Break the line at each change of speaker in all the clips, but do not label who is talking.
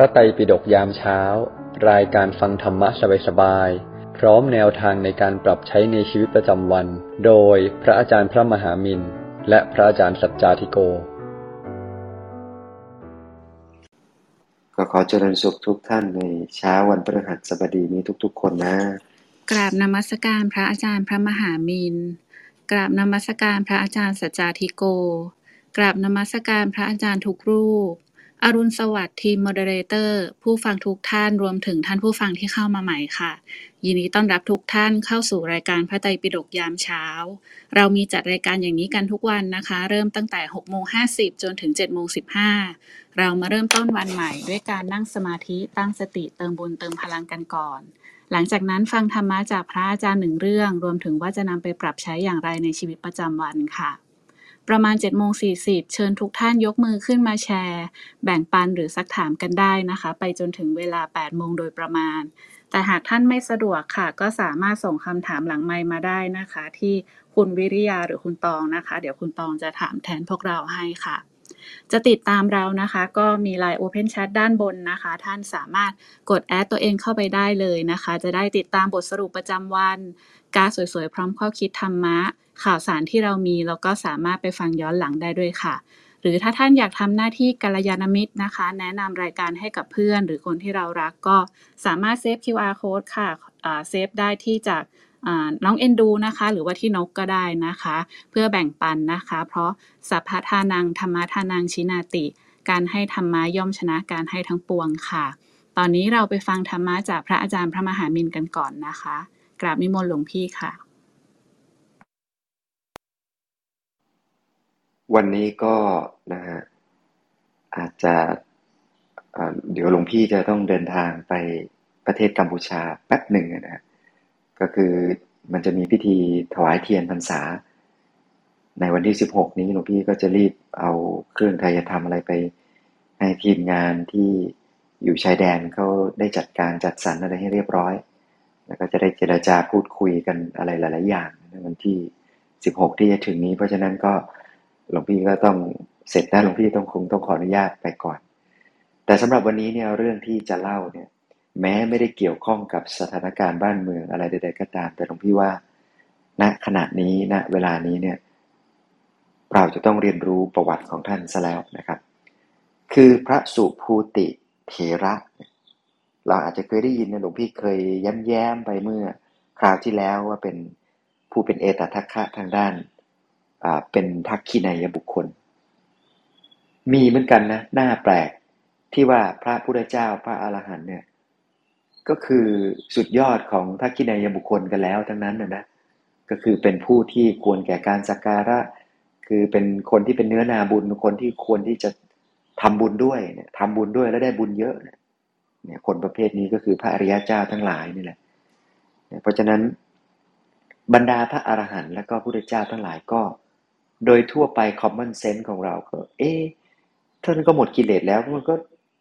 ระไตรปิฎกยามเช้า รายการฟังธรรมะสบายๆ พร้อมแนวทางในการปรับใช้ในชีวิตประจำวัน โดยพระอาจารย์พระมหามินและพระอาจารย์สัจจาธิโก
ก็ขอเจริญสุขทุกท่านในเช้าวันพฤหัสบดีนี้ทุกๆ คนนะ
กราบนมัสการพระอาจารย์พระมหามินกราบนมัสการพระอาจารย์สัจจาธิโก กราบนมัสการพระอาจารย์ทุกรูป อรุณสวัสดิ์ทีม moderator ผู้ฟังทุกท่านรวมถึงท่านผู้ฟังที่เข้ามาใหม่ค่ะ ยินดีต้อนรับทุกท่านเข้าสู่รายการพระไตรปิฎกยามเช้า เรามีจัดรายการอย่างนี้กันทุกวันนะคะ เริ่มตั้งแต่6โมง50 จนถึง7โมง15 เรามาเริ่มต้นวันใหม่ ด้วยการนั่งสมาธิตั้งสติเติมบุญเติมพลังกันก่อน หลังจากนั้นฟังธรรมะจากพระอาจารย์หนึ่งเรื่อง รวมถึงว่าจะนำไปปรับใช้อย่างไรในชีวิตประจำวันค่ะ ประมาณ7โมง40 เชิญทุกท่านยกมือขึ้นมาแชร์ แบ่งปันหรือซักถามกันได้นะคะ ไปจนถึงเวลา8โมงโดยประมาณ แต่หากท่านไม่สะดวกค่ะ ก็สามารถส่งคำถามหลังไมมาได้นะคะ ที่คุณวิริยาหรือคุณตองนะคะ เดี๋ยวคุณตองจะถามแทนพวกเราให้ค่ะจะติดตามเรานะคะ ก็มี Line Open Chat ด้านบนนะคะ ท่านสามารถกดแอดตัวเองเข้าไปได้เลยนะคะ จะได้ติดตามบทสรุปประจำวัน การสวยๆ พร้อมข้อคิดธรรมะ ข่าวสารที่เรามีแล้วก็สามารถไปฟังย้อนหลังได้ด้วยค่ะ หรือถ้าท่านอยากทำหน้าที่กัลยาณมิตรนะคะ แนะนำรายการให้กับเพื่อน หรือคนที่เรารักก็สามารถเซฟ QR code ค่ะเซฟได้ที่จากน้องเอ็นดูนะคะ หรือว่าที่นกก็ได้นะคะ เพื่อแบ่งปันนะคะ เพราะสัพพะทานังธรรมทานังชินาติ การให้ธรรมะย่อมชนะการให้ทั้งปวงค่ะ ตอนนี้เราไปฟังธรรมะจากพระอาจารย์พระมหามินกันก่อนนะคะ กราบนิมนต์หลวงพี่ค่ะ
วันนี้ก็นะฮะอาจจะเอ่อเดี๋ยวหลวงพี่จะต้องเดินทางไปประเทศกัมพูชาแป๊บหนึ่งนะฮะก็คือมันจะมีพิธีถวายเทียนพรรษา ในวันที่ 16 นี้หลวงพี่ก็จะรีบเอาเครื่องไทยธรรมอะไรไป ให้ทีมงานที่อยู่ชายแดนเขาได้จัดการจัดสรรอะไรให้เรียบร้อย แล้วก็จะได้เจรจาพูดคุยกันอะไรหลาย ๆ อย่างในวันที่ 16 ที่จะถึงนี้ เพราะฉะนั้นก็ หลวงพี่ก็ต้องเสร็จแล้วหลวงพี่ต้องคงต้องขออนุญาตไปก่อน แต่สำหรับวันนี้เนี่ยเรื่องที่จะเล่าเนี่ย แม้ไม่ได้เกี่ยวข้องกับสถานการณ์บ้านเมืองอะไรใด ๆ ก็ตาม แต่หลวงพี่ว่าณขณะนี้ณเวลานี้เนี่ย เราจะต้องเรียนรู้ประวัติของท่านซะแล้วนะครับ คือพระสุภูติเถระเราอาจจะเคยได้ยินนะหลวงพี่เคยย้ำๆไปเมื่อ คราวที่แล้วว่าเป็นผู้เป็นเอตทัคคะทางด้าน เป็นทักขินายบุคคล มีเหมือนกันนะหน้าแปลกที่ว่าพระพุทธเจ้าพระอรหันต์เนี่ย ก็คือสุดยอดของทักขินายบุคคลกันแล้วทั้งนั้นนะนะก็คือเป็นผู้ที่ควรแก่การสักการะ คือเป็นคนที่เป็นเนื้อนาบุญคนที่ควรที่จะทำบุญด้วยเนี่ยทำบุญด้วยแล้วได้บุญเยอะเนี่ยคนประเภทนี้ก็คือพระอริยเจ้าทั้งหลายนี่แหละเนี่ยเพราะฉะนั้นบรรดาพระอรหันต์และก็พระพุทธเจ้าทั้งหลายก็ โดยทั่วไป common sense ของเราก็ เอ๊ะท่านก็หมดกิเลสแล้วมันก็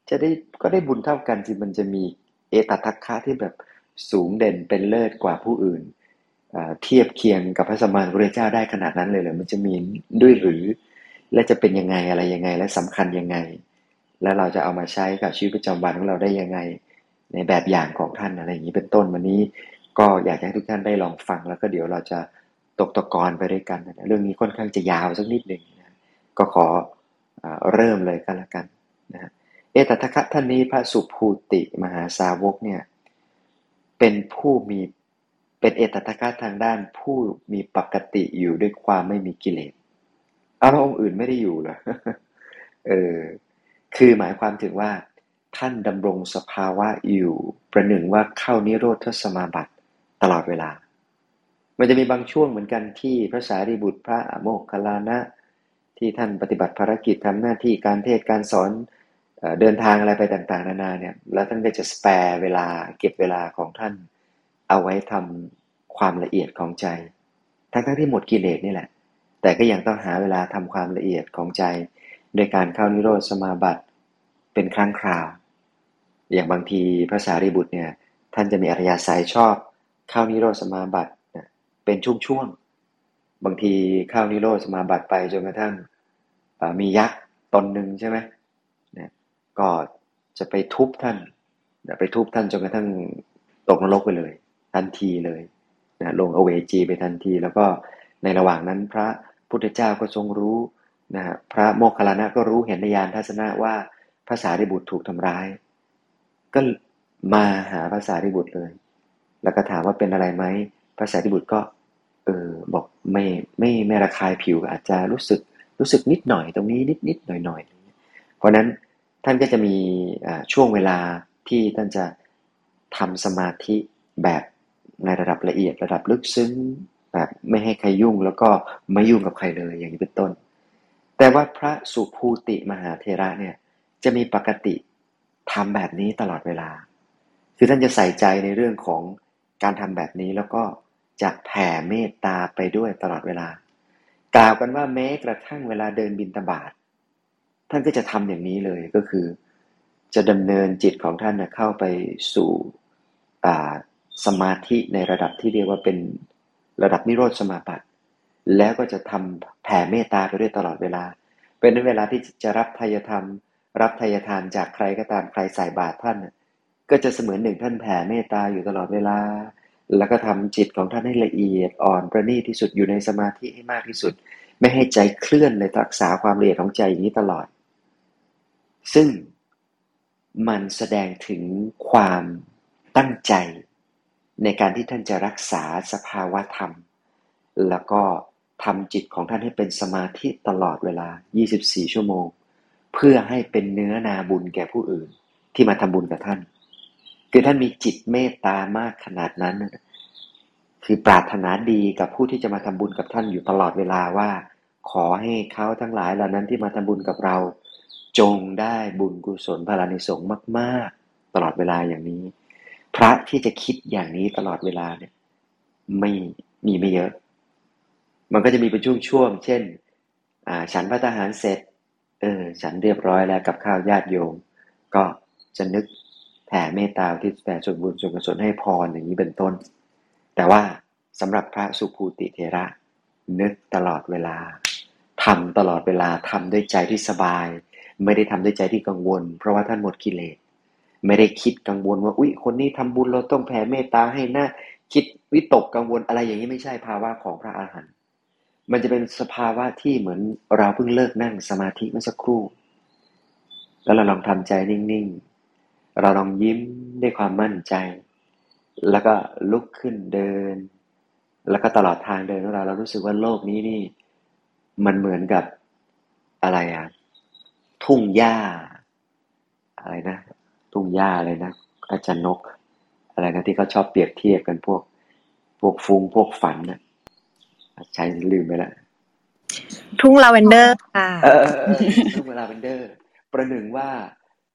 จะได้ก็ได้บุญเท่ากันสิมันจะมีเอตทัคคะที่แบบสูงเด่นเป็นเลิศกว่าผู้อื่น เทียบเคียงกับพระสมมาสัมพุทธเจ้าได้ขนาดนั้นเลยเหรอมันจะมีด้วยหรือ และจะเป็นยังไงอะไรยังไง และสำคัญยังไง แล้วเราจะเอามาใช้กับชีวิตประจำวันของเราได้ยังไง ในแบบอย่างของท่านอะไรอย่างนี้เป็นต้นวันนี้ ก็อยากให้ทุกท่านได้ลองฟังแล้วก็เดี๋ยวเราจะ ตกตะกอนไปด้วยกัน เรื่องนี้ค่อนข้างจะยาวสักนิดหนึ่งนะก็ขออเริ่มเลยก็แล้วกันนะฮะเอตทัคคะท่านนี้พระสุภูติมหาสาวกเนี่ยเป็นผู้มีเป็นเอตทัคคะทางด้านผู้มีปกติอยู่ด้วยความไม่มีกิเลสเอาแล้วองค์อื่นไม่ได้อยู่เหรอเออคือหมายความถึงว่าท่านดำรงสภาวะอยู่ ประหนึ่งว่าเข้านิโรธสมาบัติตลอดเวลา มันจะมีบางช่วงเหมือนกันที่พระสารีบุตรพระโมคคัลลานะที่ท่านปฏิบัติภารกิจทำหน้าที่การเทศการสอนเดินทางอะไรไปต่างๆ นานาเนี่ยแล้วท่านก็จะสแปรเวลาเก็บเวลาของท่านเอาไว้ทำความละเอียดของใจ ทั้งๆที่หมดกิเลสนี่แหละ แต่ก็ยังต้องหาเวลาทำความละเอียดของใจ โดยการเข้านิโรธสมาบัติเป็นครั้งคราว อย่างบางทีพระสารีบุตรเนี่ยท่านจะมีอริยสัยชอบ เข้านิโรธสมาบัติ เป็นช่วงๆ บางทีเข้านิโรธสมาบัติไปจนกระทั่งมียักษ์ตนหนึ่งใช่ไหมเนี่ยก็จะไปทุบท่านไปทุบท่านจนกระทั่งตกนรกไปเลย ทันทีเลยนะลงอเวจีไปทันที แล้วก็ในระหว่างนั้นพระพุทธเจ้าก็ทรงรู้นะพระโมคคัลลานะก็รู้เห็นในยานทัศนะว่าภาษาริบุตรถูกทำร้าย ก็มาหาภาษาริบุตรเลย แล้วก็ถามว่าเป็นอะไรไหมภาษาริบุตรก็ เออบอกไม่ไม่ไม่ระคายผิวอาจจะรู้สึกรู้สึกนิดหน่อยตรงนี้นิดนิดหน่อยหน่อยเพราะนั้นท่านก็จะมีช่วงเวลาที่ท่านจะทำสมาธิแบบในระดับละเอียดระดับลึกซึ้งแบบไม่ให้ใครยุ่งแล้วก็ไม่ยุ่งกับใครเลยอย่างนี้เป็นต้น แต่ว่าพระสุภูติมหาเทระเนี่ยจะมีปกติทำแบบนี้ตลอดเวลา คือท่านจะใส่ใจในเรื่องของการทำแบบนี้แล้วก็ จะแผ่เมตตาไปด้วยตลอดเวลา กล่าวกันว่าแม้กระทั่งเวลาเดินบินตบาทท่านก็จะทำอย่างนี้เลยก็คือ จะดำเนินจิตของท่านเข้าไปสู่สมาธิในระดับที่เรียกว่าเป็นระดับนิโรธสมาบัติแล้วก็จะทำแผ่เมตตาไปด้วยตลอดเวลา เป็นเวลาที่จะรับทายธรรม รับทายทานจากใครก็ตามใครใส่บาตรท่าน ก็จะเสมือนหนึ่งท่านแผ่เมตตาอยู่ตลอดเวลา แล้วก็ทำจิตของท่านให้ละเอียดอ่อนประณีตที่สุดอยู่ในสมาธิให้มากที่สุด ไม่ให้ใจเคลื่อนเลยรักษาความละเอียดของใจอย่างนี้ตลอด ซึ่งมันแสดงถึงความตั้งใจ ในการที่ท่านจะรักษาสภาวะธรรม แล้วก็ทำจิตของท่านให้เป็นสมาธิตลอดเวลา 24 ชั่วโมง เพื่อให้เป็นเนื้อนาบุญแก่ผู้อื่นที่มาทำบุญกับท่าน คือท่านมีจิตเมตตามากขนาดนั้น คือปรารถนาดีกับผู้ที่จะมาทำบุญกับท่านอยู่ตลอดเวลาว่า ขอให้เขาทั้งหลายเหล่านั้นที่มาทำบุญกับเรา จงได้บุญกุศลพลานิสงมาก ๆ ตลอดเวลาอย่างนี้ พระที่จะคิดอย่างนี้ตลอดเวลาเนี่ย ไม่มีไม่เยอะ มันก็จะมีเป็นช่วงๆเช่น อ่า ฉันพระทหารเสร็จ เออ ฉันเรียบร้อยแล้วกับข้าวญาติโยม ก็จะนึก แผ่เมตตาที่แผ่ส่วนบุญส่วนกุศลให้พรอย่างนี้เป็นต้น แต่ว่าสำหรับพระสุภูติเทระ นึกตลอดเวลาทำตลอดเวลาทำด้วยใจที่สบาย ไม่ได้ทำด้วยใจที่กังวล เพราะว่าท่านหมดกิเลสไม่ได้คิดกังวลว่าอุ้ยคนนี้ทำบุญเราต้องแผ่เมตตาให้นะคิดวิตกกังวลอะไรอย่างนี้ไม่ใช่ภาวะของพระอาหารหันต์มันจะเป็นสภาวะที่เหมือนเราเพิ่งเลิกนั่งสมาธิเมื่อสักครู่ แล้วเราลองทำใจนิ่งๆ เราลองยิ้มด้วยความมั่นใจ แล้วก็ลุกขึ้นเดิน แล้วก็ตลอดทางเดินของเราเรารู้สึกว่าโลกนี้นี่ มันเหมือนกับอะไรอะทุ่งหญ้า อะไรนะ ทุ่งหญ้าเลยนะอาจารย์นก อะไรนะที่เขาชอบเปรียบเทียบกันพวก พวกฟุ้งพวกฝันนะใช้ลืมไปแล้ว
ทุ่งลาเวนเดอร์ค่ะ
ทุ่งลาเวนเดอร์ ประหนึ่งว่า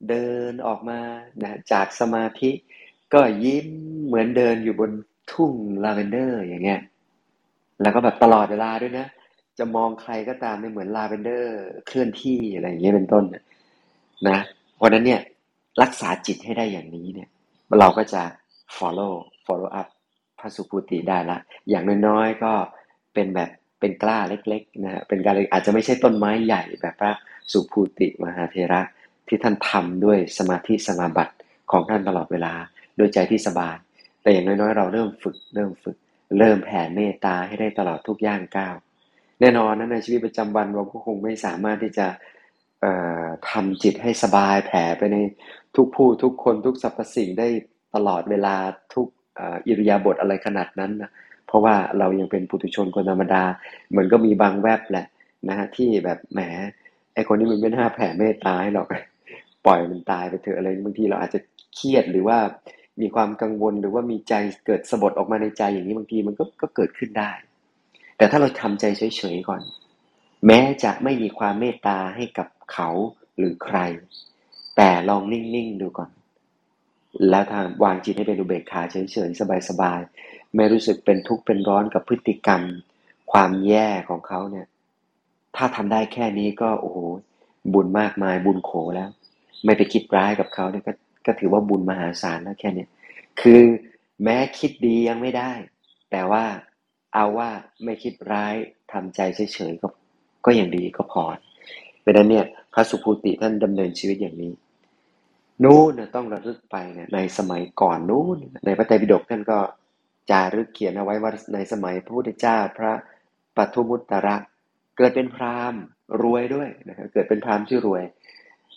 เดินออกมานะจากสมาธิ ก็ยิ้มเหมือนเดินอยู่บนทุ่งลาเวนเดอร์อย่างเงี้ยแล้วก็แบบตลอดเวลาด้วยนะ จะมองใครก็ตามไม่เหมือนลาเวนเดอร์ เคลื่อนที่อะไรอย่างเงี้ยเป็นต้นนะเพราะนั้นเนี่ยรักษาจิตให้ได้อย่างนี้เนี่ย เราก็จะ follow follow up พระสุภูติได้ละ อย่างน้อยๆก็เป็นแบบเป็นกล้าเล็กๆนะฮะเป็นการอาจจะไม่ใช่ต้นไม้ใหญ่แบบพระสุภูติมหาเทระ ที่ท่านทำด้วยสมาธิสมาบัติของท่านตลอดเวลาโดยใจที่สบาย แต่อย่างน้อยๆ เราเริ่มฝึก เริ่มฝึก เริ่มแผ่เมตตาให้ได้ตลอดทุกย่างก้าว แน่นอนนะในชีวิตประจำวันเราก็คงไม่สามารถที่จะทำจิตให้สบายแผ่ไปในทุกผู้ทุกคนทุกสรรพสิ่งได้ตลอดเวลาทุกอิริยาบถอะไรขนาดนั้นนะเพราะว่าเรายังเป็นปุถุชนคนธรรมดา เหมือนก็มีบางแวบแหละนะฮะที่แบบแหมไอคนนี้มันไม่น่าแผ่เมตตาให้หรอก ปล่อยมันตายไปเถอะอะไรบางทีเราอาจจะเครียดหรือว่ามีความกังวลหรือว่ามีใจเกิดสะบดออกมาในใจอย่างนี้บางทีมันก็ก็เกิดขึ้นได้ แต่ถ้าเราทำใจเฉยๆก่อน แม้จะไม่มีความเมตตาให้กับเขาหรือใคร แต่ลองนิ่งๆดูก่อน แล้วทางวางจิตให้เป็นอุเบกขาเฉยๆสบายๆไม่รู้สึกเป็นทุกข์เป็นร้อนกับพฤติกรรม ความแย่ของเขาเนี่ย ถ้าทำได้แค่นี้ก็โอ้โหบุญมากมายบุญโขแล้ว ไม่ไปคิดร้ายกับเขาเนี่ยก็ก็ถือว่าบุญมหาศาลแล้วแค่นี้คือแม้คิดดียังไม่ได้ แต่ว่าเอาว่าไม่คิดร้ายทำใจเฉยๆก็ก็ยังดีก็พอเพราะนั้นเนี่ยพระสุภูติท่านดำเนินชีวิตอย่างนี้นู้นต้องระลึกไปเนี่ยในสมัยก่อนนู้นในพระไตรปิฎกท่านก็จารึกเขียนเอาไว้ว่าในสมัยพระพุทธเจ้าพระปทุมุตตระเกิดเป็นพราหมณ์รวยด้วยนะครับเกิดเป็นพราหมณ์ชื่อรวย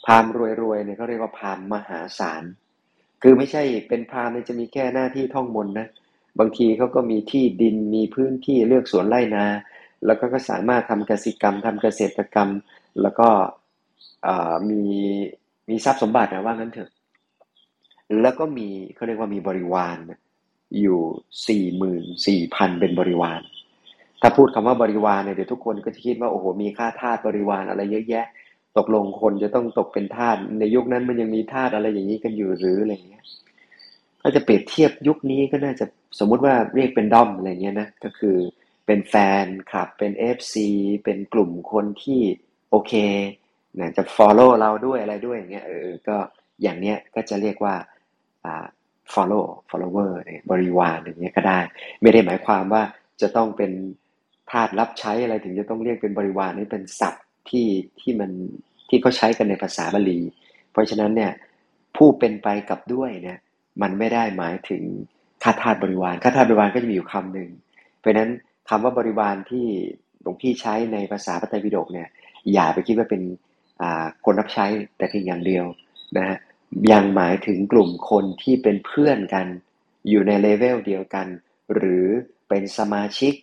พามรวยรวยเนี่ยเขาเรียกว่าพามมหาศาล คือไม่ใช่เป็นพราหมณ์จะมีแค่หน้าที่ท่องมนนะ บางทีเขาก็มีที่ดินมีพื้นที่เลือกสวนไร่นา แล้วก็ก็สามารถทำเกษตรกรรมทำเกษตรกรรม แล้วก็มีมีทรัพย์สมบัตินะว่างั้นเถอะ แล้วก็มีเขาเรียกว่ามีบริวารอยู่สี่หมื่นสี่พันเป็นบริวาร ถ้าพูดคำว่าบริวารเนี่ยเดี๋ยวทุกคนก็จะคิดว่าโอ้โหมีค่าทาสบริวารอะไรเยอะแยะ ตกลงคนจะต้องตกเป็นทาสในยุคนั้นมันยังมีทาสอะไรอย่างนี้กันอยู่หรืออะไรเงี้ยถ้าจะเปรียบเทียบยุคนี้ก็น่าจะสมมุติว่าเรียกเป็นด้อมอะไรเงี้ยนะก็คือเป็นแฟนคลับเป็น FC เป็นกลุ่มคนที่โอเคนะจะ follow เราด้วยอะไรด้วยอย่างเงี้ยเออก็อย่างเนี้ยก็จะเรียกว่าอ่า follow follower บริวารอย่างเงี้ยก็ได้ ไม่ได้หมายความว่าจะต้องเป็นทาสรับใช้อะไรถึงจะต้องเรียกเป็นบริวารนี่เป็นศัพท์ที่ที่มัน ที่เขาใช้กันในภาษาบาลี เพราะฉะนั้นเนี่ยผู้เป็นไปกับด้วยเนี่ยมันไม่ได้หมายถึงข้าทาสบริวารข้าทาสบริวารก็จะมีอยู่คำหนึ่งเพราะฉะนั้นคำว่าบริวารที่หลวงพี่ใช้ในภาษาพระไตรปิฎกเนี่ยอย่าไปคิดว่าเป็นคนรับใช้แต่เพียงอย่างเดียวนะฮะยังหมายถึงกลุ่มคนที่เป็นเพื่อนกันอยู่ในเลเวลเดียวกัน หรือเป็นสมาชิก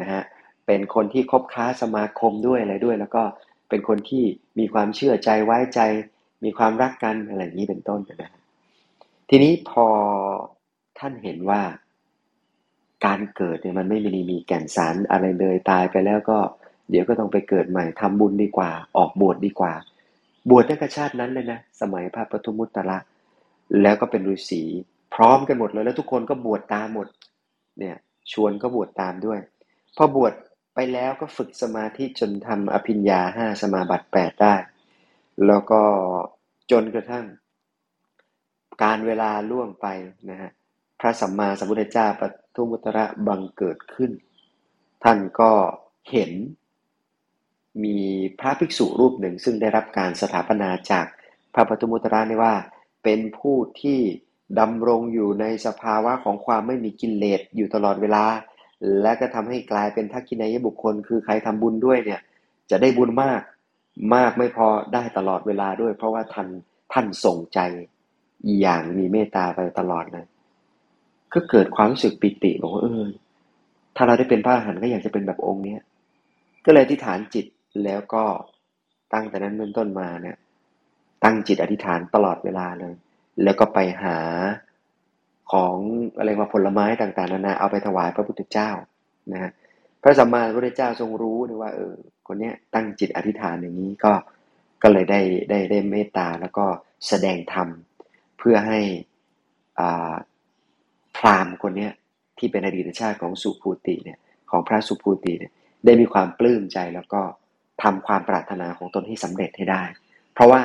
นะฮะเป็นคนที่คบค้าสมาคมด้วยอะไรด้วย แล้วก็ เป็นคนที่มีความเชื่อใจไว้ใจ มีความรักกันอะไรอย่างนี้เป็นต้นนะทีนี้พอท่านเห็นว่า การเกิดเนี่ยมันไม่มีมีแก่นสารอะไรเลยตายไปแล้วก็ เดี๋ยวก็ต้องไปเกิดใหม่ทำบุญดีกว่า ออกบวชดีกว่า บวชตั้งแต่ชาตินั้นเลยนะสมัยพระปทุมุตตะแล้วก็เป็นฤาษีพร้อมกันหมดเลยแล้วทุกคนก็บวชตามหมด เนี่ย ชวนก็บวชตามด้วย พอบวช ไปแล้วก็ฝึกสมาธิจนทำอภิญญาห้าสมาบัติแปดได้ แล้วก็จนกระทั่ง การเวลาล่วงไปนะฮะพระสัมมาสัมพุทธเจ้าปทุมุตระบังเกิดขึ้น ท่านก็เห็นมีพระภิกษุรูปหนึ่ง ซึ่งได้รับการสถาปนาจากพระปทุมุตระนี่ว่า เป็นผู้ที่ดำรงอยู่ในสภาวะของความไม่มีกิเลสอยู่ตลอดเวลา และก็ทำให้กลายเป็นทักษิณายบุคคล คือใครทำบุญด้วยเนี่ย จะได้บุญมาก มากไม่พอได้ตลอดเวลาด้วย เพราะว่าท่านท่านส่งใจอย่างมีเมตตาไปตลอดเลยก็เกิดความรู้สึกปิติบอกว่าเออถ้าเราได้เป็นพระอรหันต์ก็อยากจะเป็นแบบองค์เนี้ยก็เลยที่ฐานจิตแล้วก็ตั้งแต่นั้นเป็นต้นมาเนี่ยตั้งจิตอธิษฐานตลอดเวลาเลย แล้วก็ไปหา ของอะไรมาผลไม้ต่างๆนานาเอาไปถวายพระพุทธเจ้านะฮะพระสัมมาสัมพุทธเจ้าทรงรู้นะว่าเออคนเนี้ยตั้งจิตอธิษฐานอย่างนี้ก็ก็เลยได้ได้ได้เมตตาแล้วก็แสดงธรรมเพื่อให้อ่าพราหมณ์คนเนี้ยที่เป็นอดีตชาติของสุภูติเนี่ยของพระสุภูติเนี่ยได้มีความปลื้มใจแล้วก็ทำความปรารถนาของตนให้สำเร็จให้ได้ เพราะว่า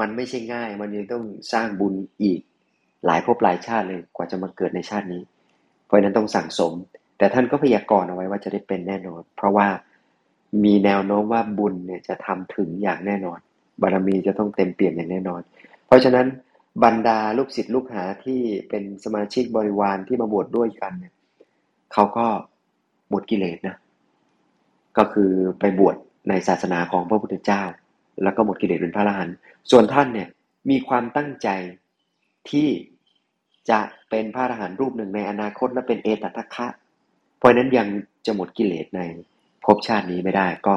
มันไม่ใช่ง่ายมันยังต้องสร้างบุญอีก หลายภพหลายชาติเลยกว่าจะมาเกิดในชาตินี้ เพราะนั้นต้องสั่งสม แต่ท่านก็พยากรณ์เอาไว้ว่าจะได้เป็นแน่นอน เพราะว่ามีแนวโน้มว่าบุญเนี่ยจะทำถึงอย่างแน่นอน บารมีจะต้องเต็มเปี่ยมอย่างแน่นอน เพราะฉะนั้นบรรดาลูกศิษย์ลูกหาที่เป็นสมาชิกบริวารที่มาบวชดด้วยกันเนี่ยเขาก็หมดกิเลสนะก็คือไปบวชในศาสนาของพระพุทธเจ้า แล้วก็หมดกิเลสเป็นพระอรหันต์ส่วนท่านเนี่ยมีความตั้งใจ ที่จะเป็นพระอรหันต์รูปหนึ่งในอนาคตและเป็นเอตทัคคะ เพราะนั้นยังจะหมดกิเลสในภพชาตินี้ไม่ได้ก็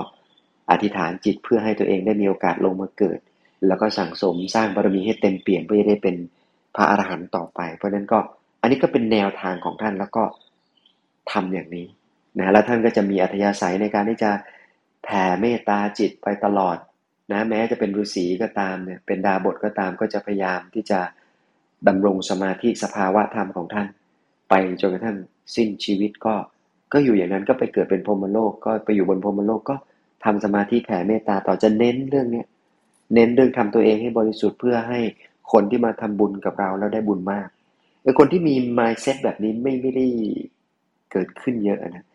อธิษฐานจิตเพื่อให้ตัวเองได้มีโอกาสลงมาเกิด แล้วก็สั่งสมสร้างบารมีให้เต็มเปี่ยมเพื่อจะได้เป็นพระอรหันต์ต่อไป เพราะนั้นก็อันนี้ก็เป็นแนวทางของท่านแล้วก็ทำอย่างนี้นะแล้วท่านก็จะมีอัธยาศัยในการที่จะแผ่เมตตาจิตไปตลอดนะแม้จะเป็นฤาษีก็ตามเนี่ยเป็นดาบทก็ตามก็จะพยายามที่จะ ดำรงสมาธิสภาวะธรรมของท่าน ไปจนกระทั่งสิ้นชีวิตก็ก็อยู่อย่างนั้นก็ไปเกิดเป็นพรหมโลกก็ไปอยู่บนพรหมโลกก็ทำสมาธิแผ่เมตตาต่อจะเน้นเรื่องเนี้ยเน้นเรื่องทำตัวเองให้บริสุทธิ์เพื่อให้คนที่มาทำบุญกับเราแล้วได้บุญมากไอ้คนที่มี mindset แบบนี้ไม่ไม่ได้เกิดขึ้นเยอะนะ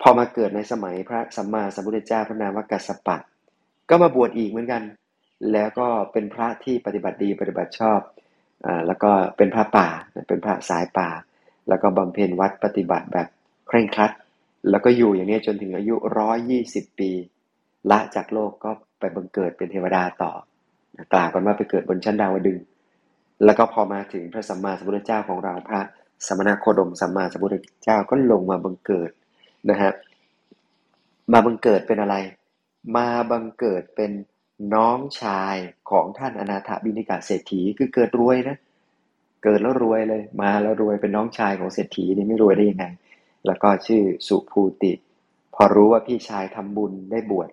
พอมาเกิดในสมัยพระสัมมาสัมพุทธเจ้าพระนามว่ากัสสปะ ก็มาบวชอีกเหมือนกัน แล้วก็เป็นพระที่ปฏิบัติดีปฏิบัติชอบ แล้วก็เป็นพระป่าเป็นพระสายป่า แล้วก็บำเพ็ญวัดปฏิบัติแบบเคร่งครัด แล้วก็อยู่อย่างนี้จนถึงอายุร้อยยี่สิบปี ละจากโลกก็ไปบังเกิดเป็นเทวดาต่อกล่าวกันว่าไปเกิดบนชั้นดาวดึง แล้วก็พอมาถึงพระสัมมาสัมพุทธเจ้าของเราพระสมณโคดมสัมมาสัมพุทธเจ้าก็ลงมาบังเกิดนะฮะมาบังเกิดเป็นอะไร มาบังเกิดเป็น น้องชายของท่านอนาถบิณิกาเศรษฐีคือเกิดรวยนะ เกิดแล้วรวยเลย มาแล้วรวยเป็นน้องชายของเศรษฐีนี่ไม่รวยได้ยังไง แล้วก็ชื่อสุภูติ พอรู้ว่าพี่ชายทำบุญได้บวช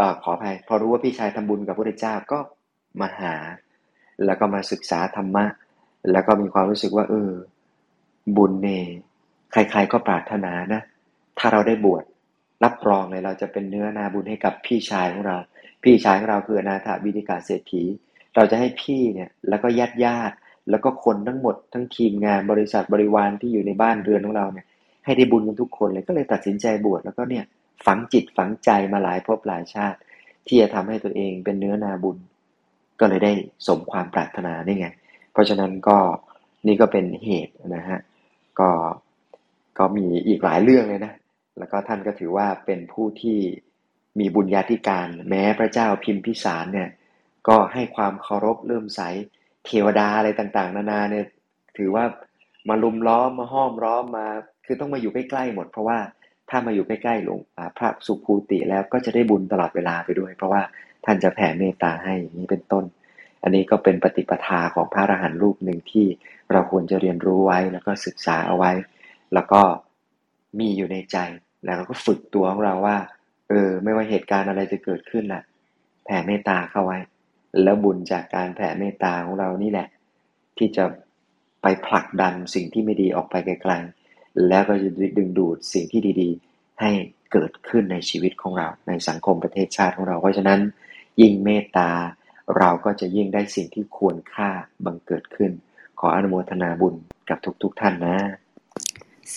อขออภัยพอรู้ว่าพี่ชายทำบุญกับพระเจ้าก็มาหา แล้วก็มาศึกษาธรรมะ แล้วก็มีความรู้สึกว่า เออ บุญเนใครๆก็ปรารถนานะ ถ้าเราได้บวชรับรองเลยเราจะเป็นเนื้อนาบุญให้กับพี่ชายของเรา พี่ชายของเราคืออนาถบิณิกาเศรษฐี เราจะให้พี่เนี่ยแล้วก็ญาติญาติแล้วก็คนทั้งหมดทั้งทีมงานบริษัทบริวารที่อยู่ในบ้านเรือนของเราเนี่ยให้ได้บุญกันทุกคนเลยก็เลยตัดสินใจบวชแล้วก็เนี่ยฝังจิตฝังใจมาหลายภพหลายชาติ ที่จะทำให้ตัวเองเป็นเนื้อนาบุญ ก็เลยได้สมความปรารถนาได้ไง เพราะฉะนั้นก็นี่ก็เป็นเหตุนะฮะก็ก็มีอีกหลายเรื่องเลยนะ แล้วก็ท่านก็ถือว่าเป็นผู้ที่ มีบุญญาธิการ แม้พระเจ้าพิมพิสารเนี่ยก็ให้ความเคารพเริ่มใสเทวดาอะไรต่างๆ นานาเนี่ยถือว่ามาลุมล้อมมาห้อมล้อมมา คือต้องมาอยู่ใกล้ๆหมด เพราะว่าถ้ามาอยู่ใกล้ๆหลวงพระสุภูติแล้วก็จะได้บุญตลอดเวลาไปด้วย เพราะว่าท่านจะแผ่เมตตาให้อย่างนี้เป็นต้น อันนี้ก็เป็นปฏิปทาของพระอรหันต์รูปหนึ่งที่เราควรจะเรียนรู้ไว้แล้วก็ศึกษาเอาไว้ แล้วก็มีอยู่ในใจแล้วก็ฝึกตัวของเราว่า เออ ไม่ว่าเหตุการณ์อะไรจะเกิดขึ้นน่ะ แผ่เมตตาเข้าไว้ แล้วบุญจากการแผ่เมตตาของเรานี่แหละ ที่จะไปผลักดันสิ่งที่ไม่ดีออกไปไกลๆ แล้วก็จะดึงดูดสิ่งที่ดีๆ ให้เกิดขึ้นในชีวิตของเรา ในสังคมประเทศชาติของเรา เพราะฉะนั้น ยิ่งเมตตาเราก็จะยิ่งได้สิ่งที่ควรค่าบังเกิดขึ้น ขออนุโมทนาบุญกับทุกๆทท่านนะ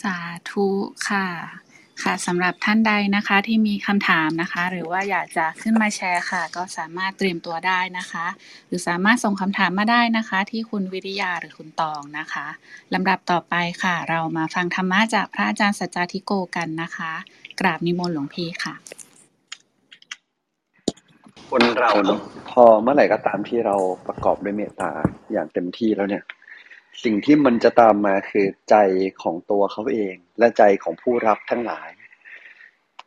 สาธุค่ะ ค่ะสำหรับท่านใดนะคะที่มีคำถามนะคะ หรือว่าอยากจะขึ้นมาแชร์ค่ะ ก็สามารถเตรียมตัวได้นะคะ หรือสามารถส่งคำถามมาได้นะคะ ที่คุณวิริยาหรือคุณตองนะคะลำดับต่อไปค่ะ เรามาฟังธรรมะจากพระอาจารย์สัจจาธิโกกันนะคะ กราบนิมนต์หลวงพี่ค่ะ
คนเราเนาะพอเมื่อไหร่ก็ตามที่เราประกอบด้วยเมตตาอย่างเต็มที่แล้วเนี่ย สิ่งที่มันจะตามมาคือใจของตัวเขาเอง และใจของผู้รับทั้งหลาย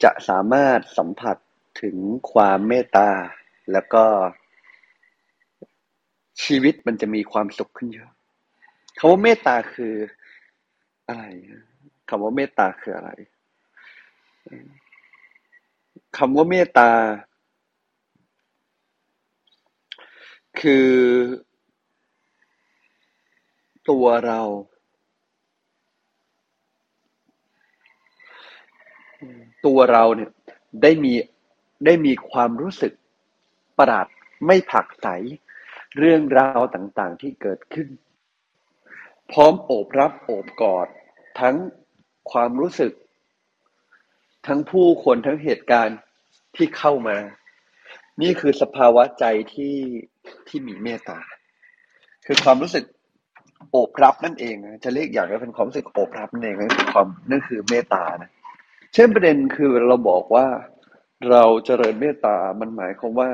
จะสามารถสัมผัสถึงความเมตตา แล้วก็ ชีวิตมันจะมีความสุขขึ้นเยอะคำว่าเมตตาคืออะไรคำว่าเมตตาคืออะไรคำว่าเมตตา คือ ตัวเรา ตัวเราเนี่ยได้มีได้มีความรู้สึกประหลาดไม่ผักใส เรื่องราวต่างๆที่เกิดขึ้น พร้อมโอบรับโอบกอด ทั้งความรู้สึก ทั้งผู้คนทั้งเหตุการณ์ที่เข้ามา นี่คือสภาวะใจที่ที่มีเมตตา คือความรู้สึก โอบรับนั่นเองจะเรียกอย่างนี้เป็นความรู้สึกโอบรับนั่นเองนั่นคือความนั่นคือเมตตานะเช่นประเด็นคือเราบอกว่าเราเจริญเมตตา มันหมายความว่า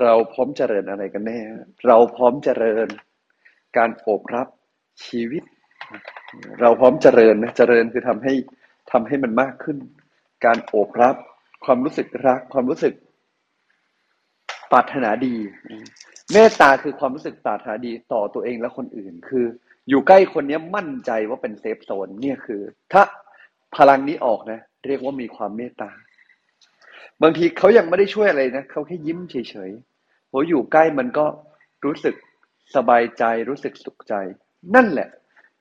เราพร้อมเจริญอะไรกันแน่ เราพร้อมเจริญ การโอบรับชีวิต เราพร้อมเจริญนะเจริญคือทำให้ทำให้มันมากขึ้น การโอบรับ ความรู้สึกรัก ความรู้สึก ปรารถนาดี เมตตาคือความรู้สึกปรารถนาดีต่อตัวเองและคนอื่น คือ อยู่ใกล้คนนี้มั่นใจว่าเป็นเซฟโซนเนี่ยคือ ถ้าพลังนี้ออกนะ เรียกว่ามีความเมตตา บางทีเขายังไม่ได้ช่วยอะไรนะเขาแค่ยิ้มเฉยๆโหอยู่ใกล้มันก็รู้สึกสบายใจรู้สึกสุขใจ นั่นแหละ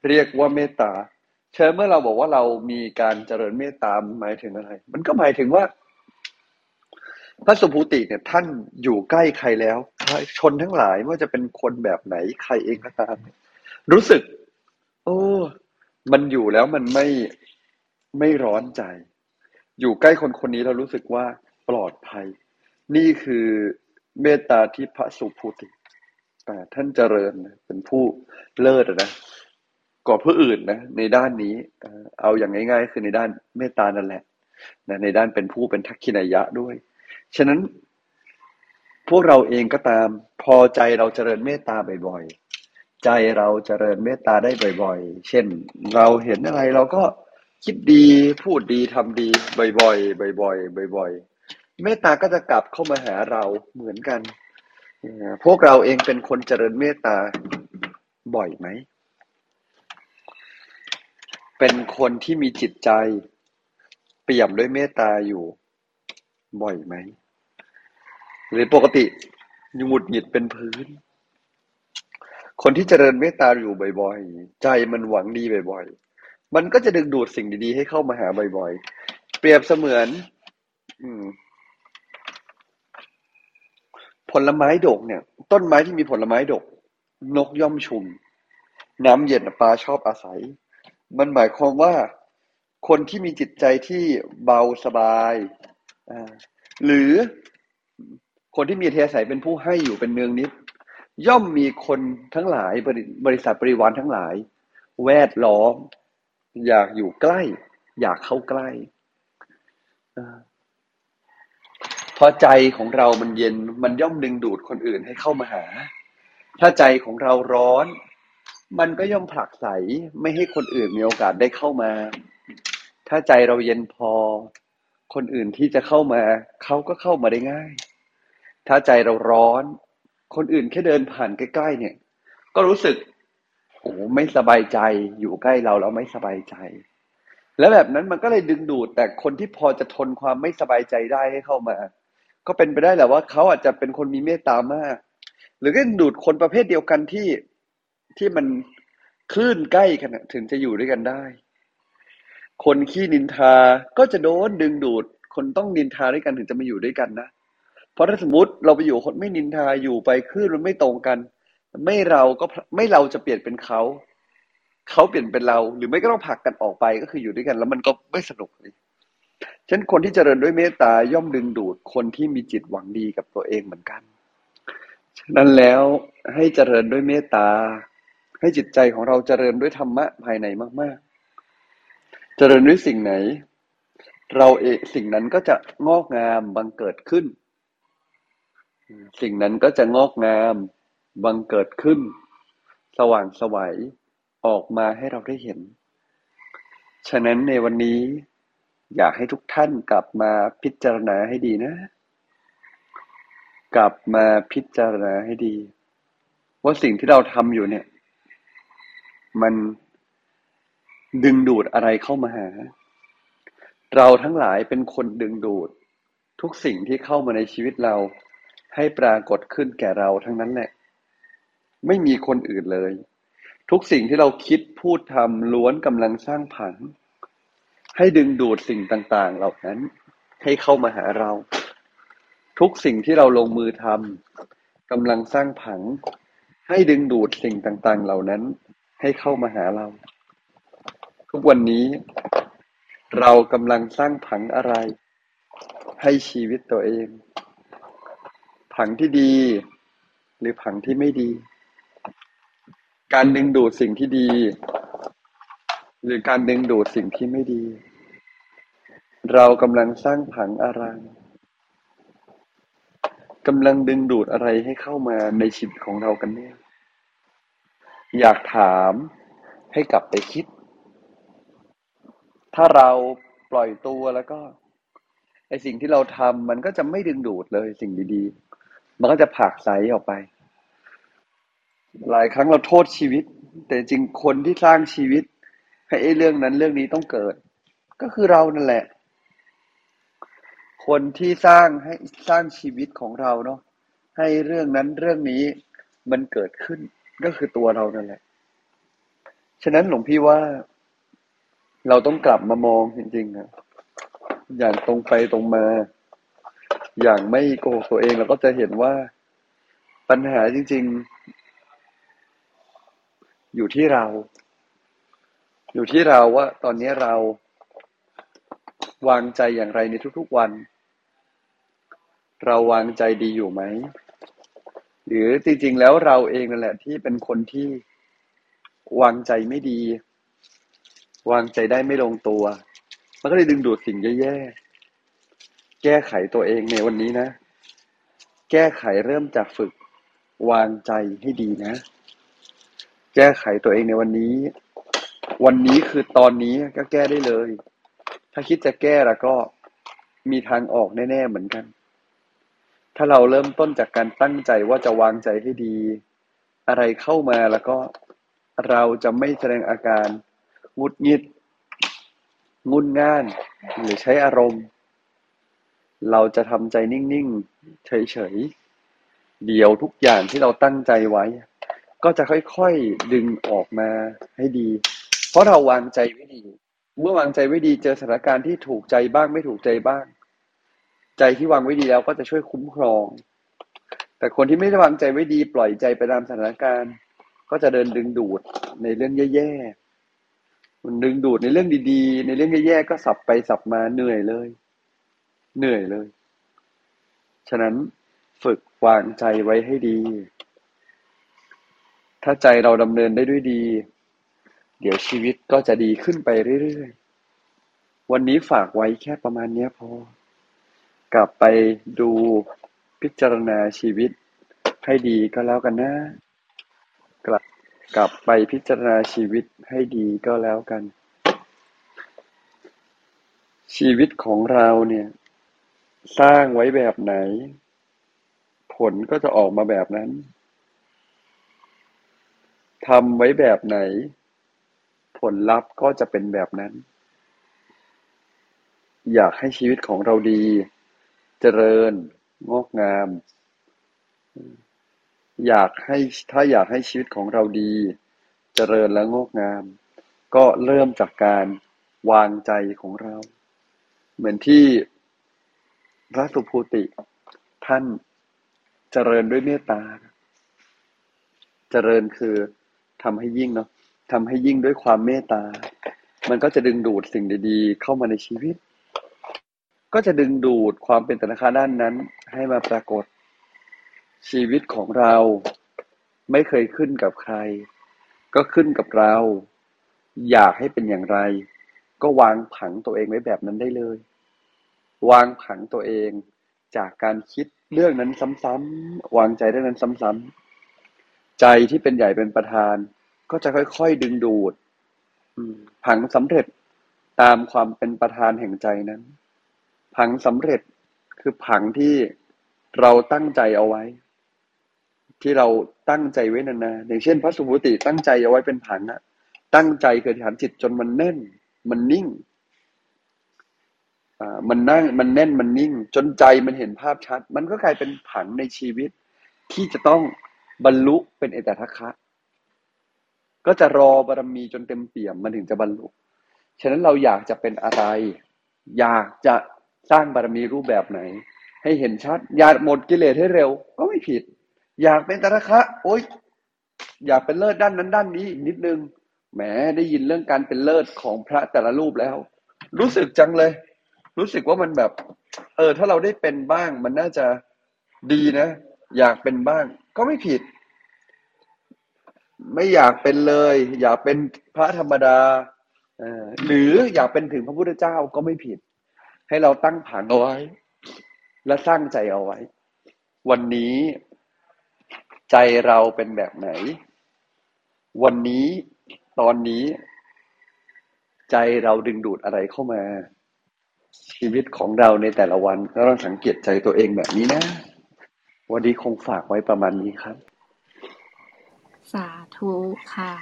เรียกว่าเมตตาเชิญเมื่อเราบอกว่าเรามีการเจริญเมตตาหมายถึงอะไร มันก็หมายถึงว่า พระสุภูติเนี่ยท่านอยู่ใกล้ใครแล้วชนทั้งหลายว่าจะเป็นคนแบบไหนใครเองก็ตามรู้สึก โอ้มันอยู่แล้วมันไม่ไม่ร้อนใจ อยู่ใกล้คนคนนี้เรารู้สึกว่าปลอดภัย นี่คือเมตตาที่พระสุภูติแต่ท่านเจริญเป็นผู้เลิศนะกว่าผู้อื่นนะในด้านนี้เอาอย่างง่าย ๆ คือในด้านเมตตานั่นแหละในด้านเป็นผู้เป็นทักขินายะด้วย ฉะนั้น พวกเราเองก็ตาม พอใจเราเจริญเมตตาบ่อยๆ ใจเราเจริญเมตตาได้บ่อย ๆ เช่น เราเห็นอะไรเราก็คิดดีพูดดีทำดีบ่อยๆบ่อยๆบ่อยๆเมตตาก็จะกลับเข้ามาหาเราเหมือนกันพวกเราเองเป็นคนเจริญเมตตาบ่อยไหม เป็นคนที่มีจิตใจ เปี่ยมด้วยเมตตาอยู่บ่อยไหม หรือปกติหงุดหงิดเป็นพื้น คนที่เจริญเมตตาอยู่บ่อยๆ ใจมันหวังดีบ่อยๆ มันก็จะดึงดูดสิ่งดีๆ ให้เข้ามาหาบ่อยๆ เปรียบเสมือน อืมผลไม้ดกเนี่ย ต้นไม้ที่มีผลไม้ดก นกย่อมชุม น้ำเย็นปลาชอบอาศัย มันหมายความว่า คนที่มีจิตใจที่เบาสบายหรือ คนที่มีเทศัยเป็นผู้ให้อยู่เป็นเนืองนิด ย่อมมีคนทั้งหลายบริษัทบริวารทั้งหลาย แวดล้อม อยากอยู่ใกล้ อยากเข้าใกล้พอใจของเรามันเย็นมันย่อมดึงดูดคนอื่นให้เข้ามาหา ถ้าใจของเราร้อน มันก็ย่อมผลักใสไม่ให้คนอื่นมีโอกาสได้เข้ามา ถ้าใจเราเย็นพอ คนอื่นที่จะเข้ามา เขาก็เข้ามาได้ง่าย ถ้าใจเราร้อน คนอื่นแค่เดินผ่านใกล้ๆเนี่ย ก็รู้สึกโอ้ไม่สบายใจอยู่ใกล้เราแล้วไม่สบายใจ แล้วแบบนั้นมันก็เลยดึงดูดแต่คนที่พอจะทนความไม่สบายใจได้ให้เข้ามา ก็เป็นไปได้แหละว่าเขาอาจจะเป็นคนมีเมตตามาก หรือก็ดูดคนประเภทเดียวกันที่ที่มันคลื่นใกล้กันถึงจะอยู่ด้วยกันได้ คนขี้นินทาก็จะโดนดึงดูด คนต้องนินทาด้วยกันถึงจะมาอยู่ด้วยกันนะ เพราะถ้าสมมติเราไปอยู่คนไม่นินทาอยู่ไปคลื่นมันไม่ตรงกัน ไม่เราก็ไม่เราจะเปลี่ยนเป็นเขาเขาเปลี่ยนเป็นเรา หรือไม่ก็ต้องผลักกันออกไปก็คืออยู่ด้วยกัน แล้วมันก็ไม่สนุกเลยฉะนั้นคนที่เจริญด้วยเมตตาย่อมดึงดูดคนที่มีจิตหวังดีกับตัวเองเหมือนกัน ฉะนั้นแล้วให้เจริญด้วยเมตตา ให้จิตใจของเราเจริญด้วยธรรมะภายในมาก ๆ เจริญด้วยสิ่งไหน เราเองสิ่งนั้นก็จะงอกงามบังเกิดขึ้น สิ่งนั้นก็จะงอกงามบังเกิดขึ้น สว่างสวัยออกมาให้เราได้เห็น ฉะนั้นในวันนี้ อยากให้ทุกท่านกลับมาพิจารณาให้ดีนะ กลับมาพิจารณาให้ดี ว่าสิ่งที่เราทำอยู่เนี่ย มันดึงดูดอะไรเข้ามาหา เราทั้งหลายเป็นคนดึงดูด ทุกสิ่งที่เข้ามาในชีวิตเรา ให้ปรากฏขึ้นแก่เราทั้งนั้นแหละ ไม่มีคนอื่นเลย ทุกสิ่งที่เราคิดพูดทำล้วนกำลังสร้างผัง ให้ดึงดูดสิ่งต่าง ๆ เหล่านั้น ให้เข้ามาหาเรา ทุกสิ่งที่เราลงมือทำกำลังสร้างผัง ให้ดึงดูดสิ่งต่าง ๆ เหล่านั้น ให้เข้ามาหาเรา ทุกวันนี้เรากำลังสร้างผังอะไร ให้ชีวิตตัวเอง ผังที่ดี หรือผังที่ไม่ดี การดึงดูดสิ่งที่ดี หรือการดึงดูดสิ่งที่ไม่ดี เรากำลังสร้างผังอะไรกำลังดึงดูดอะไรให้เข้ามาในชีวิตของเรากันแน่อยากถามให้กลับไปคิด ถ้าเราปล่อยตัวแล้วก็ไอสิ่งที่เราทำมันก็จะไม่ดึงดูดเลยสิ่งดีๆ มันก็จะผักใสออกไป หลายครั้งเราโทษชีวิต แต่จริงคนที่สร้างชีวิต ให้เรื่องนั้นเรื่องนี้ต้องเกิด ก็คือเรานั่นแหละ คนที่สร้างให้สร้างชีวิตของเราเนาะให้เรื่องนั้นเรื่องนี้มันเกิดขึ้น ก็คือตัวเรานั่นแหละ ฉะนั้นหลวงพี่ว่า เราต้องกลับมามองจริงๆนะอย่างตรงไปตรงมา อย่างไม่โกหกตัวเองเราก็จะเห็นว่าปัญหาจริง ๆ อยู่ที่เรา อยู่ที่เราว่า ตอนนี้เรา วางใจอย่างไรในทุกๆวัน เราวางใจดีอยู่ไหม หรือจริง ๆ แล้วเราเองนั่นแหละ ที่เป็นคนที่วางใจไม่ดี วางใจได้ไม่ลงตัว มันก็เลยดึงดูดสิ่งแย่ๆ แก้ไขตัวเองในวันนี้นะ แก้ไขเริ่มจากฝึกวางใจให้ดีนะ แก้ไขตัวเองในวันนี้ วันนี้คือตอนนี้ก็แก้ได้เลย ถ้าคิดจะแก้แล้วก็มีทางออกแน่ๆเหมือนกัน ถ้าเราเริ่มต้นจากการตั้งใจว่าจะวางใจให้ดี อะไรเข้ามาแล้วก็เราจะไม่แสดงอาการงุดหงิด งุนง่าน หรือใช้อารมณ์ เราจะทำใจนิ่งๆ เฉยๆ เดี๋ยวทุกอย่างที่เราตั้งใจไว้ ก็จะค่อยๆ ดึงออกมาให้ดี เพราะเราวางใจไว้ดี เมื่อวางใจไว้ดีเจอสถานการณ์ที่ถูกใจบ้างไม่ถูกใจบ้าง ใจที่วางไว้ดีแล้วก็จะช่วยคุ้มครอง แต่คนที่ไม่ได้วางใจไว้ดี ปล่อยใจไปตามสถานการณ์ ก็จะเดินดึงดูดในเรื่องแย่ๆมันดึงดูดในเรื่องดีๆ ในเรื่องแย่ๆ ก็สับไปสับมาเหนื่อยเลย เหนื่อยเลย ฉะนั้นฝึกวางใจไว้ให้ดี ถ้าใจเราดำเนินได้ด้วยดี เดี๋ยวชีวิตก็จะดีขึ้นไปเรื่อยๆ วันนี้ฝากไว้แค่ประมาณนี้พอ กลับไปดูพิจารณาชีวิตให้ดีก็แล้วกันนะ กลับกลับไปพิจารณาชีวิตให้ดีก็แล้วกัน ชีวิตของเราเนี่ย สร้างไว้แบบไหน ผลก็จะออกมาแบบนั้นทำไว้แบบไหน ผลลัพธ์ก็จะเป็นแบบนั้น อยากให้ชีวิตของเราดี เจริญ งอกงาม อยากให้ถ้าอยากให้ชีวิตของเราดี เจริญและงอกงาม ก็เริ่มจากการวางใจของเรา เหมือนที่ พระสุภูติ ท่านเจริญด้วยเมตตา เจริญคือทำให้ยิ่งเนาะทำให้ยิ่งด้วยความเมตตา มันก็จะดึงดูดสิ่งดี ๆ เข้ามาในชีวิต ก็จะดึงดูดความเป็นต่ละค่าด้านนั้น ให้มาปรากฏ ชีวิตของเราไม่เคยขึ้นกับใคร ก็ขึ้นกับเรา อยากให้เป็นอย่างไร ก็วางผังตัวเองไว้แบบนั้นได้เลย วางผังตัวเองจากการคิดเรื่องนั้นซ้ำๆวางใจเรื่องนั้นซ้ำๆใจที่เป็นใหญ่เป็นประธาน ก็จะค่อยๆดึงดูดผังสำเร็จตามความเป็นประธานแห่งใจนั้น ผังสำเร็จคือผังที่เราตั้งใจเอาไว้ ที่เราตั้งใจไว้นานๆอย่างเช่น พระสุภุติตั้งใจเอาไว้เป็นผังอะตั้งใจเกิดฐานจิตจนมันแน่น มันนิ่ง มันนั่งมันแน่นมันนิ่ง จนใจมันเห็นภาพชัด มันก็กลายเป็นผังในชีวิต ที่จะต้องบรรลุเป็นเอตทัคคะ ก็จะรอบารมีจนเต็มเปี่ยมมันถึงจะบรรลุ ฉะนั้นเราอยากจะเป็นอะไร อยากจะสร้างบารมีรูปแบบไหน ให้เห็นชัด อยากหมดกิเลสให้เร็ว ก็ไม่ผิด อยากเป็นตระคะโอ๊ยอยากเป็นเลิศด้านนั้นด้านนี้อีกนิดนึงแหมได้ยินเรื่องการเป็นเลิศของพระแต่ละรูปแล้ว รู้สึกจังเลย รู้สึกว่ามันแบบ เออ ถ้าเราได้เป็นบ้าง มันน่าจะดีนะ อยากเป็นบ้าง ก็ไม่ผิด ไม่อยากเป็นเลย อยากเป็นพระธรรมดาเออหรืออยากเป็นถึงพระพุทธเจ้าก็ไม่ผิด ให้เราตั้งผังเอาไว้ และสร้างใจเอาไว้ วันนี้ใจเราเป็นแบบไหน วันนี้ตอนนี้ ใจเราดึงดูดอะไรเข้ามา ชีวิตของเราในแต่ละวันก็ต้องสังเกตใจตัวเองแบบนี้นะ วันนี้คงฝากไว้ประมาณนี้ครับ
สาธุค่ะ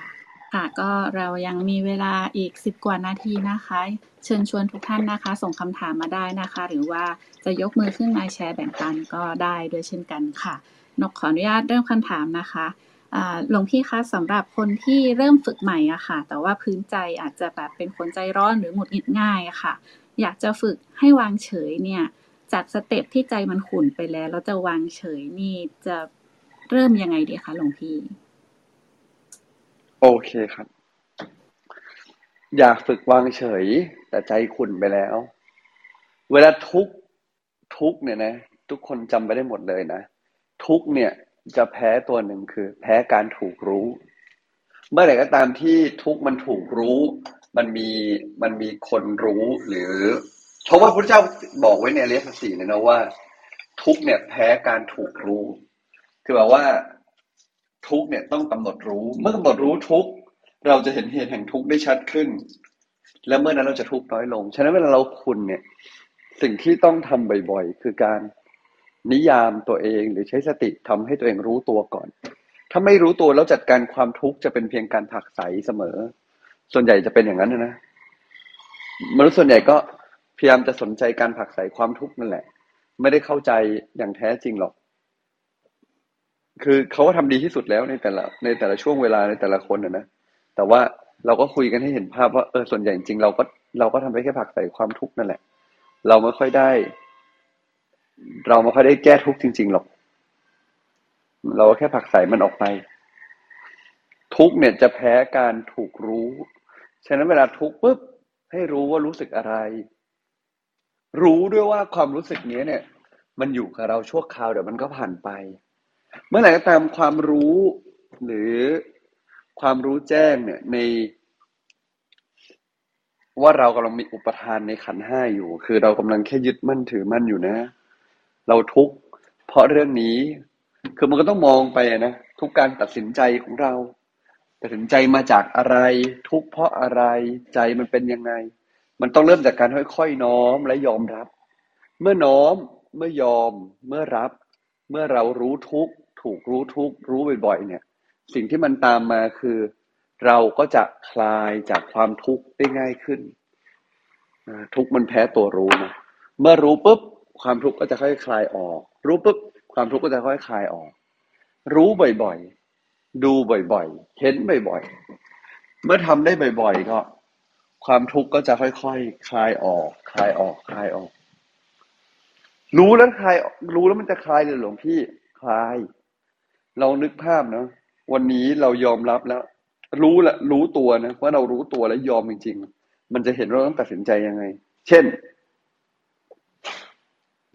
ค่ะก็เรายังมีเวลาอีกสิบกว่านาทีนะคะ เชิญชวนทุกท่านนะคะ ส่งคำถามมาได้นะคะ หรือว่าจะยกมือขึ้นมาแชร์แบ่งปันก็ได้ด้วยเช่นกันค่ะนกขออนุญาตเริ่มคำถามนะคะหลวงพี่คะสำหรับคนที่เริ่มฝึกใหม่อะค่ะ แต่ว่าพื้นใจอาจจะแบบเป็นคนใจร้อนหรือหงุดหงิดง่ายอะค่ะ อยากจะฝึกให้วางเฉยเนี่ย จาก step ที่ใจมันขุ่นไปแล้วแล้วจะวางเฉยนี่จะเริ่มยังไงดีคะหลวงพี่
โอเคครับ อยากฝึกวางเฉย แต่ใจขุ่นไปแล้ว เวลาทุกทุกเนี่ยนะ ทุกคนจำไปได้หมดเลยนะ ทุกเนี่ยจะแพ้ตัวหนึ่งคือ แพ้การถูกรู้ เมื่อไหร่ก็ตามที่ทุกมันถูกรู้ มันมีมันมีคนรู้หรือ เพราะว่าพระเจ้าบอกไว้ในอริยสัจสี่เนี่ยนะว่า ทุกเนี่ยแพ้การถูกรู้ คือแบบว่าทุกเนี่ยต้องกำหนดรู้ เมื่อกำหนดรู้ทุกเราจะเห็นเหตุแห่งทุกได้ชัดขึ้น และเมื่อนั้นเราจะทุกน้อยลง ฉะนั้นเวลาเราคุณเนี่ย สิ่งที่ต้องทำบ่อยๆ คือการนิยามตัวเองหรือใช้สติทำให้ตัวเองรู้ตัวก่อน ถ้าไม่รู้ตัวแล้วจัดการความทุกข์จะเป็นเพียงการผักใสเสมอ ส่วนใหญ่จะเป็นอย่างนั้นนะมนุษย์ส่วนใหญ่ก็พยายามจะสนใจการผักใสความทุกข์นั่นแหละ ไม่ได้เข้าใจอย่างแท้จริงหรอก คือเขาก็ทำดีที่สุดแล้วในแต่ละ ในแต่ละช่วงเวลาในแต่ละคนนะนะแต่ว่าเราก็คุยกันให้เห็นภาพว่าเออส่วนใหญ่จริงเราก็เราก็ทำได้แค่ผักใส่ความทุกข์นั่นแหละ เราไม่ค่อยได้ เราไม่ค่อยได้แก้ทุกข์จริง ๆหรอก เราก็แค่ผักใส่มันออกไป ทุกเนี่ยจะแพ้การถูกรู้ ฉะนั้นเวลาทุกข์ปุ๊บให้รู้ว่ารู้สึกอะไร รู้ด้วยว่าความรู้สึกนี้เนี่ย มันอยู่กับเราชั่วคราวเดี๋ยวมันก็ผ่านไป เมื่อไหร่ก็ตามความรู้หรือความรู้แจ้งเนี่ยใน ว่าเรากำลังมีอุปทานในขันห้าอยู่ คือเรากำลังแค่ยึดมั่นถือมั่นอยู่นะ เราทุกข์เพราะเรื่องนี้ คือมันก็ต้องมองไปนะทุกการตัดสินใจของเรา ตัดสินใจมาจากอะไร ทุกข์เพราะอะไรใจมันเป็นยังไง มันต้องเริ่มจากการค่อยๆน้อมและยอมรับ เมื่อน้อมเมื่อยอม เมื่อรับ เมื่อเรารู้ทุกข์ถูกรู้ทุกข์รู้บ่อยๆเนี่ย สิ่งที่มันตามมาคือ เราก็จะคลายจากความทุกข์ได้ง่ายขึ้นทุกข์มันแพ้ตัวรู้นะเมื่อรู้ปุ๊บความทุกข์ก็จะค่อยคลายออก รู้ปุ๊บความทุกข์ก็จะค่อยคลายออก รู้บ่อยๆ ดูบ่อยๆ เห็นบ่อยๆ เมื่อทำได้บ่อยๆ ก็ ความทุกข์ก็จะค่อยๆคคลายออก คลายออก คลายออก รู้แล้วคลายรู้แล้วมันจะคลายเลยหลวงพี่ คลาย เรานึกภาพเนาะวันนี้เรายอมรับแล้ว รู้ละรู้ตัวนะว่าเรารู้ตัวแล้วยอมจริงๆ มันจะเห็นว่าต้องตัดสินใจยังไง เช่น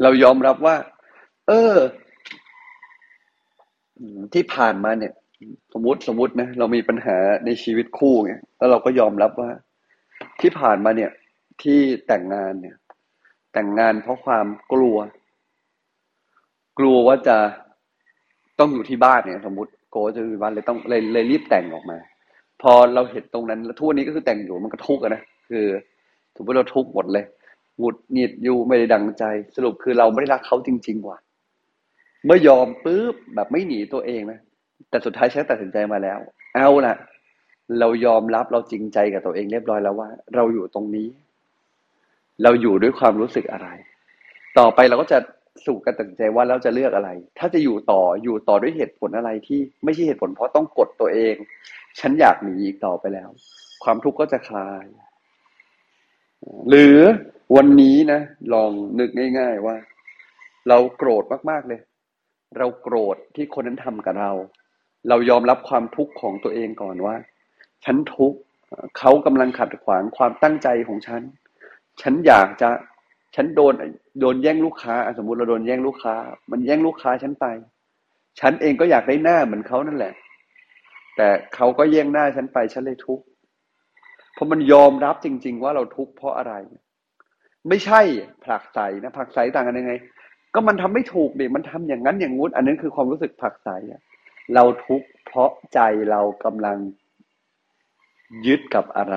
เรายอมรับว่า เออ ที่ผ่านมาเนี่ย สมมติสมมตินะเรามีปัญหาในชีวิตคู่ไงแล้วเราก็ยอมรับว่า ที่ผ่านมาเนี่ย ที่แต่งงานเนี่ย แต่งงานเพราะความกลัว กลัวว่าจะต้องอยู่ที่บ้านเนี่ย สมมติโกจะมีวันเลยต้องเลยเลยรีบแต่งออกมา พอเราเห็นตรงนั้นแล้วทุกนี้ก็คือแต่งอยู่มันก็ทุกข์นะคือถือว่าเราทุกข์หมดเลยหงุดหงิดอยู่ไม่ได้ดังใจ สรุปคือเราไม่ได้รักเขาจริง ๆ ว่ะเมื่อยอมปุ๊บแบบไม่หนีตัวเองนะ แต่สุดท้ายฉันตัดสินใจมาแล้ว เอาล่ะ เรายอมรับเราจริงใจกับตัวเองเรียบร้อยแล้วว่า เราอยู่ตรงนี้ เราอยู่ด้วยความรู้สึกอะไร ต่อไปเราก็จะสู่การตัดสินใจว่าเราจะเลือกอะไร ถ้าจะอยู่ต่ออยู่ต่อด้วยเหตุผลอะไรที่ไม่ใช่เหตุผลเพราะต้องกดตัวเอง ฉันอยากหนีอีกต่อไปแล้ว ความทุกข์ก็จะคลาย หรือวันนี้นะ ลองนึกง่าย ๆว่า เราโกรธมากๆเลย เราโกรธที่คนนั้นทำกับเรา เรายอมรับความทุกข์ของตัวเองก่อนว่า ฉันทุกข์เขากำลังขัดขวางความตั้งใจของฉัน ฉันอยากจะ ฉันโดนโดนแย่งลูกค้า สมมุติเราโดนแย่งลูกค้า มันแย่งลูกค้าฉันไป ฉันเองก็อยากได้หน้าเหมือนเขานั่นแหละ แต่เขาก็แย่งหน้าฉันไป ฉันเลยทุกข์ เพราะมันยอมรับจริง ๆ ว่าเราทุกข์เพราะอะไร ไม่ใช่ผลักใสนะผลักใสต่างกันยังไง ก็มันทำไม่ถูกเด็มันทำอย่างนั้นอย่างงู้น อันนั้นคือความรู้สึกผลักใส เราทุกข์เพราะใจเรากำลังยึดกับอะไร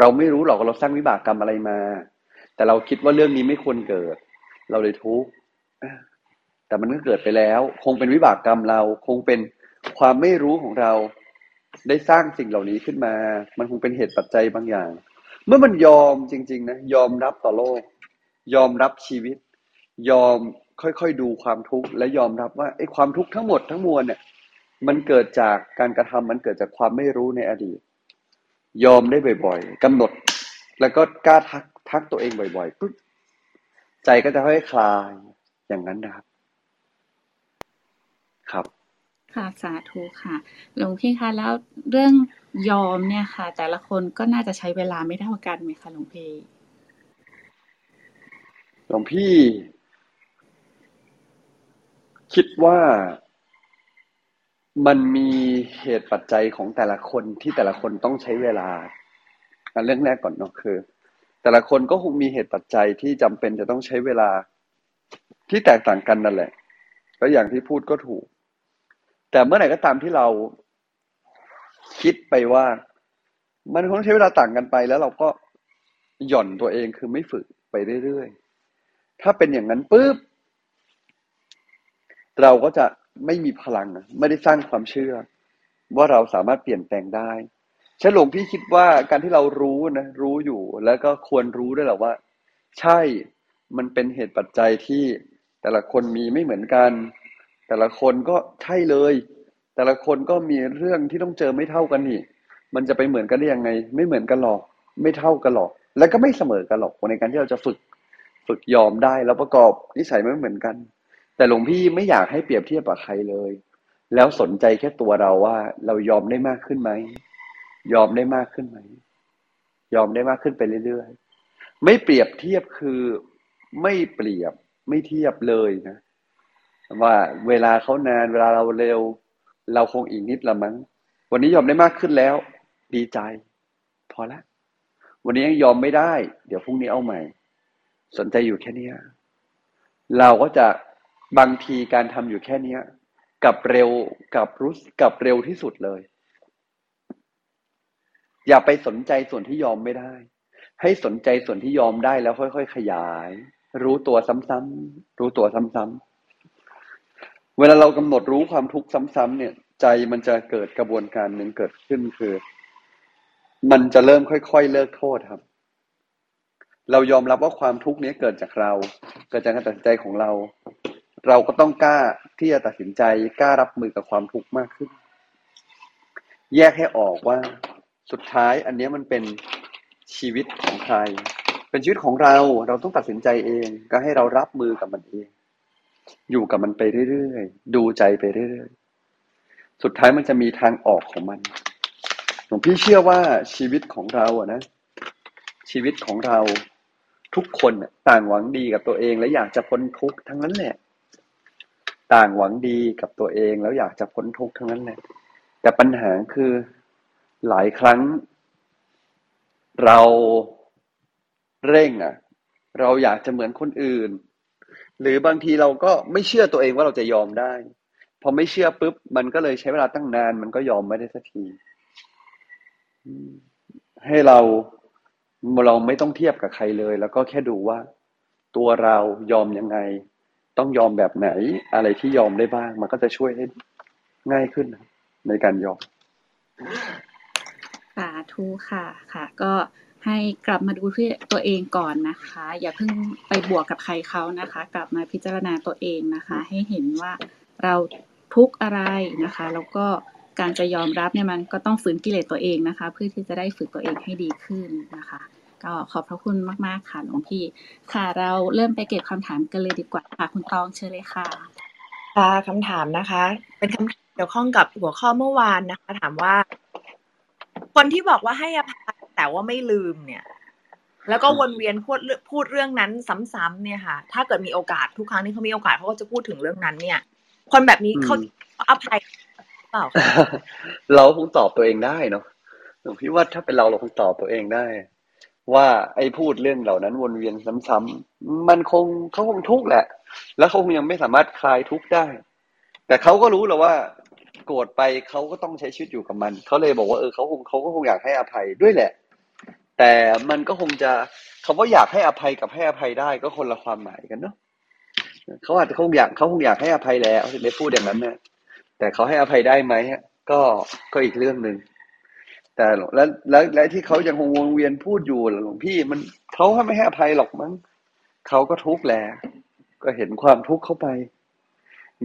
เราไม่รู้หรอกเราสร้างวิบากกรรมอะไรมา แต่เราคิดว่าเรื่องนี้ไม่ควรเกิด เราเลยทุกข์แต่มันก็เกิดไปแล้ว คงเป็นวิบากกรรมเรา คงเป็นความไม่รู้ของเรา ได้สร้างสิ่งเหล่านี้ขึ้นมา มันคงเป็นเหตุปัจจัยบางอย่าง เมื่อมันยอมจริง ๆ นะ ยอมรับต่อโลก ยอมรับชีวิต ยอม ค่อยๆดูความทุกข์และยอมรับว่าไอ้ความทุกข์ทั้งหมดทั้งมวลเนี่ยมันเกิดจากการกระทำมันเกิดจากความไม่รู้ในอดีต ยอมได้บ่อยๆกำหนด แล้วก็กล้าทักทักตัวเองบ่อยๆปุ๊บใจก็จะค่อยคลายอย่างนั้นนะครับ ครับ
ค่ะสาธุค่ะหลวงพี่คะแล้วเรื่องยอมเนี่ยค่ะ แต่ละคนก็น่าจะใช้เวลาไม่เท่ากันไหมคะหลวงพี่
หลวงพี่ คิดว่ามันมีเหตุปัจจัยของแต่ละคนที่แต่ละคนต้องใช้เวลาอันเรื่องแรกก่อนเนาะคือ แต่ละคนก็คงมีเหตุปัจจัยที่จำเป็นจะต้องใช้เวลาที่แตกต่างกันนั่นแหละก็อย่างที่พูดก็ถูก แต่เมื่อไหร่ก็ตามที่เราคิดไปว่า มันคงใช้เวลาต่างกันไป แล้วเราก็หย่อนตัวเองคือไม่ฝึกไปเรื่อยๆถ้าเป็นอย่างนั้นปุ๊บ เราก็จะไม่มีพลัง ไม่ได้สร้างความเชื่อ ว่าเราสามารถเปลี่ยนแปลงได้ฉลงพี่คิดว่าการที่เรารู้นะรู้อยู่แล้วก็ควรรู้ด้วยแหละว่า ใช่มันเป็นเหตุปัจจัยที่แต่ละคนมีไม่เหมือนกัน แต่ละคนก็ใช่เลย แต่ละคนก็มีเรื่องที่ต้องเจอไม่เท่ากันนี่ มันจะไปเหมือนกันได้ยังไง ไม่เหมือนกันหรอก ไม่เท่ากันหรอก แล้วก็ไม่เสมอกันหรอกในการที่เราจะฝึก ฝึกยอมได้แล้วประกอบนิสัยไม่เหมือนกัน แต่หลวงพี่ไม่อยากให้เปรียบเทียบกับใครเลย แล้วสนใจแค่ตัวเราว่า เรายอมได้มากขึ้นไหม ยอมได้มากขึ้นไหม ยอมได้มากขึ้นไปเรื่อยๆ ไม่เปรียบเทียบคือไม่เปรียบไม่เทียบเลยนะ ว่าเวลาเขานานเวลาเราเร็ว เราคงอีกนิดละมั้ง วันนี้ยอมได้มากขึ้นแล้ว ดีใจ พอละวันนี้ยังยอมไม่ได้ เดี๋ยวพรุ่งนี้เอาใหม่ สนใจอยู่แค่นี้เราก็จะ บางทีการทำอยู่แค่นี้กับเร็วกับรู้กับเร็วที่สุดเลย อย่าไปสนใจส่วนที่ยอมไม่ได้ ให้สนใจส่วนที่ยอมได้แล้วค่อยๆขยาย รู้ตัวซ้ำๆรู้ตัวซ้ำๆเวลาเรากำหนดรู้ความทุกข์ซ้ำๆเนี่ย ใจมันจะเกิดกระบวนการหนึ่งเกิดขึ้นคือ มันจะเริ่มค่อยๆเลิกโทษครับ เรายอมรับว่าความทุกข์นี้เกิดจากเรา เกิดจากการตัดสินใจของเรา เราก็ต้องกล้าที่จะตัดสินใจกล้ารับมือกับความทุกข์มากขึ้น แยกให้ออกว่าสุดท้ายอันนี้มันเป็นชีวิตของใคร เป็นชีวิตของเราเราต้องตัดสินใจเอง ก็ให้เรารับมือกับมันเอง อยู่กับมันไปเรื่อยๆดูใจไปเรื่อยๆสุดท้ายมันจะมีทางออกของมันหลวงพี่เชื่อว่าชีวิตของเราอะนะชีวิตของเราทุกคนต่างหวังดีกับตัวเองและอยากจะพ้นทุกข์ทั้งนั้นแหละ ต่างหวังดีกับตัวเองแล้วอยากจะพ้นทุกข์ทั้งนั้นแหละแต่ปัญหาคือหลายครั้ง เราเร่งอะ เราอยากจะเหมือนคนอื่น หรือบางทีเราก็ไม่เชื่อตัวเองว่าเราจะยอมได้ พอไม่เชื่อปุ๊บ มันก็เลยใช้เวลาตั้งนาน มันก็ยอมไม่ได้สักที ให้เราเราไม่ต้องเทียบกับใครเลย แล้วก็แค่ดูว่า ตัวเรายอมยังไง ต้องยอมแบบไหน อะไรที่ยอมได้บ้าง มันก็จะช่วยให้ง่ายขึ้นในการยอม
สาธุค่ะค่ะ ก็ให้กลับมาดูที่ตัวเองก่อนนะคะ อย่าเพิ่งไปบวกกับใครเขานะคะ กลับมาพิจารณาตัวเองนะคะ ให้เห็นว่าเราทุกอะไรนะคะ แล้วก็การจะยอมรับเนี่ยมันก็ต้องฝืนกิเลสตัวเองนะคะ เพื่อที่จะได้ฝึกตัวเองให้ดีขึ้นนะคะ ก็ขอบพระคุณมากๆค่ะหลวงพี่ ค่ะ เราเริ่มไปเก็บคำถามกันเลยดีกว่าค่ะคุณตองเชิญเลยค่ะ
ค่ะคำถามนะคะ เป็นคำถามเกี่ยวข้องกับหัวข้อเมื่อวานนะคะ ถามว่า คนที่บอกว่าให้อภัยแต่ว่าไม่ลืมเนี่ย แล้วก็วนเวียนพูดพูดเรื่องนั้นซ้ำๆเนี่ยค่ะ ถ้าเกิดมีโอกาสทุกครั้งที่เขามีโอกาสเขาก็จะพูดถึงเรื่องนั้น เนี่ย คนแบบนี้เขาอภัยเปล่า
เราคงตอบตัวเองได้เนาะหลวงพี่ว่าถ้าเป็นเราเราคงตอบตัวเองได้ ว่าไอ้พูดเรื่องเหล่านั้นวนเวียนซ้ำๆมันคงเขาคงทุกข์แหละ แล้วเขาคงยังไม่สามารถคลายทุกข์ได้ แต่เขาก็รู้แล้วว่า โกรธไปเขาก็ต้องใช้ชีวิตอยู่กับมัน เขาเลยบอกว่าเออเขาคงเขาก็คงอยากให้อภัยด้วยแหละ แต่มันก็คงจะคำว่าอยากให้อภัยกับให้อภัยได้ก็คนละความหมายกันเนาะเขาอาจจะคงอยากเขาคงอยากให้อภัยแล้วถึงได้พูดอย่างนั้นเนี่ยแต่เขาให้อภัยได้ไหมก็ก็อีกเรื่องหนึ่ง แต่แล้วแล้วและที่เขายังคงวนเวียนพูดอยู่หลวงพี่มันเขาไม่ให้อภัยหรอกมั้งเขาก็ทุกข์แหละก็เห็นความทุกข์เข้าไป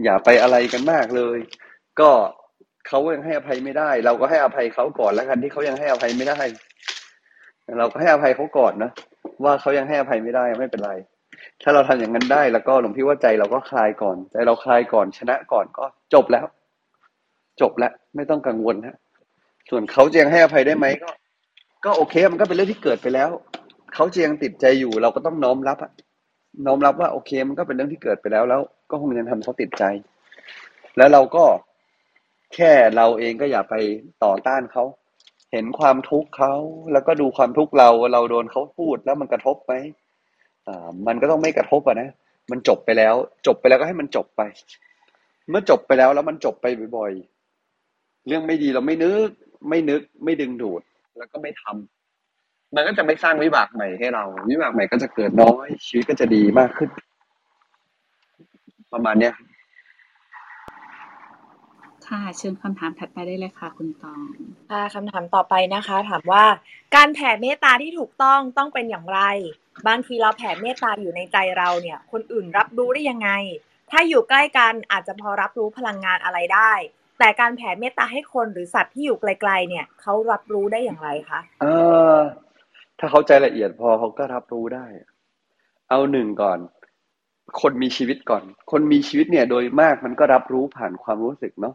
อย่าไปอะไรกันมากเลย ก็เขายังให้อภัยไม่ได้ เราก็ให้อภัยเขาก่อนแล้วกันที่เขายังให้อภัยไม่ได้ เราก็ให้อภัยเขาก่อนนะว่าเขายังให้อภัยไม่ได้ไม่เป็นไร ถ้าเราทำอย่างนั้นได้แล้วก็หลวงพี่ว่าใจเราก็คลายก่อนใจเราคลายก่อนชนะก่อนก็จบแล้ว จบแล้วไม่ต้องกังวลฮะ ส่วนเขาจะยังให้อภัยได้ไหมก็ ก็โอเคมันก็เป็นเรื่องที่เกิดไปแล้ว เขาจะยังติดใจอยู่เราก็ต้องน้อมรับอะน้อมรับว่าโอเคมันก็เป็นเรื่องที่เกิดไปแล้วแล้ว ก็คงยังทำเขาติดใจ แล้วเราก็แค่เราเองก็อย่าไปต่อต้านเขา เห็นความทุกข์เขาแล้วก็ดูความทุกข์เราเราโดนเขาพูดแล้วมันกระทบไหมอ่ามันก็ต้องไม่กระทบอะนะมันจบไปแล้ว จบไปแล้วก็ให้มันจบไป เมื่อจบไปแล้วแล้วมันจบไปบ่อยๆเรื่องไม่ดีเราไม่นึก ไม่นึกไม่ดึงดูด แล้วก็ไม่ทำมันก็จะไม่สร้างวิบากใหม่ให้เรา วิบากใหม่ก็จะเกิดน้อย ชีวิตก็จะดีมากขึ้น ประมาณเนี้ย
ค่ะเชิญคำถามถัดไปได้เลยค่ะ คุณตอง
ค่ะคำถามต่อไปนะคะ ถามว่าการแผ่เมตตาที่ถูกต้องต้องเป็นอย่างไร บางทีเราแผ่เมตตาอยู่ในใจเราเนี่ย คนอื่นรับรู้ได้ยังไง ถ้าอยู่ใกล้กันอาจจะพอรับรู้พลังงานอะไรได้ แต่การแผ่เมตตาให้คนหรือสัตว์ที่อยู่ไกล ๆ เนี่ยเขารับรู้ได้อย่างไรคะ
เออถ้าเขาใจละเอียดพอเขาก็รับรู้ได้ เอาหนึ่งก่อน คนมีชีวิตก่อน คนมีชีวิตเนี่ยโดยมากมันก็รับรู้ผ่านความรู้สึกเนาะ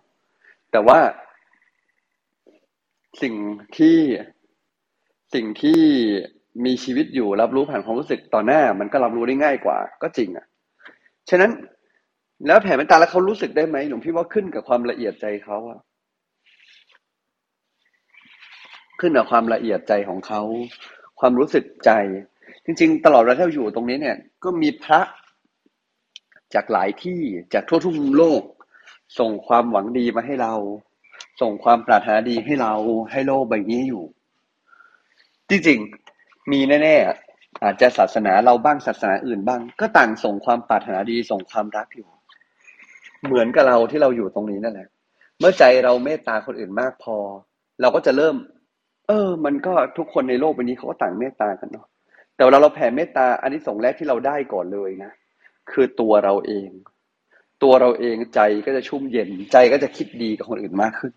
แต่ว่า สิ่งที่สิ่งที่มีชีวิตอยู่รับรู้ผ่านความรู้สึกต่อหน้า มันก็รับรู้ได้ง่ายกว่า ก็จริงอะ่ะ ฉะนั้น แล้วแผ่เมตตาแล้วเขารู้สึกได้ไหมหลวงพี่ว่าขึ้นกับความละเอียดใจเขาอะขึ้นกับความละเอียดใจของเขา ความรู้สึกใจ จริง ๆ ตลอดเวลาที่เราอยู่ตรงนี้เนี่ย ก็มีพระจากหลายที่จากทั่วทุกมุมโลก ส่งความหวังดีมาให้เรา ส่งความปรารถนาดีให้เราให้โลกใบนี้อยู่ จริงๆมีแน่ๆอาจจะศาสนาเราบ้างศาสนาอื่นบ้าง ก็ต่างส่งความปรารถนาดีส่งความรักอยู่ เหมือนกับเราที่เราอยู่ตรงนี้นั่นแหละ เมื่อใจเราเมตตาคนอื่นมากพอ เราก็จะเริ่ม เออ มันก็ทุกคนในโลกใบนี้เขาก็ต่างเมตตากันเนาะแต่เวลาเราแผ่เมตตาอันนี้ส่งแรกที่เราได้ก่อนเลยนะคือตัวเราเอง ตัวเราเองใจก็จะชุ่มเย็นใจก็จะคิดดีกับคนอื่นมากขึ้น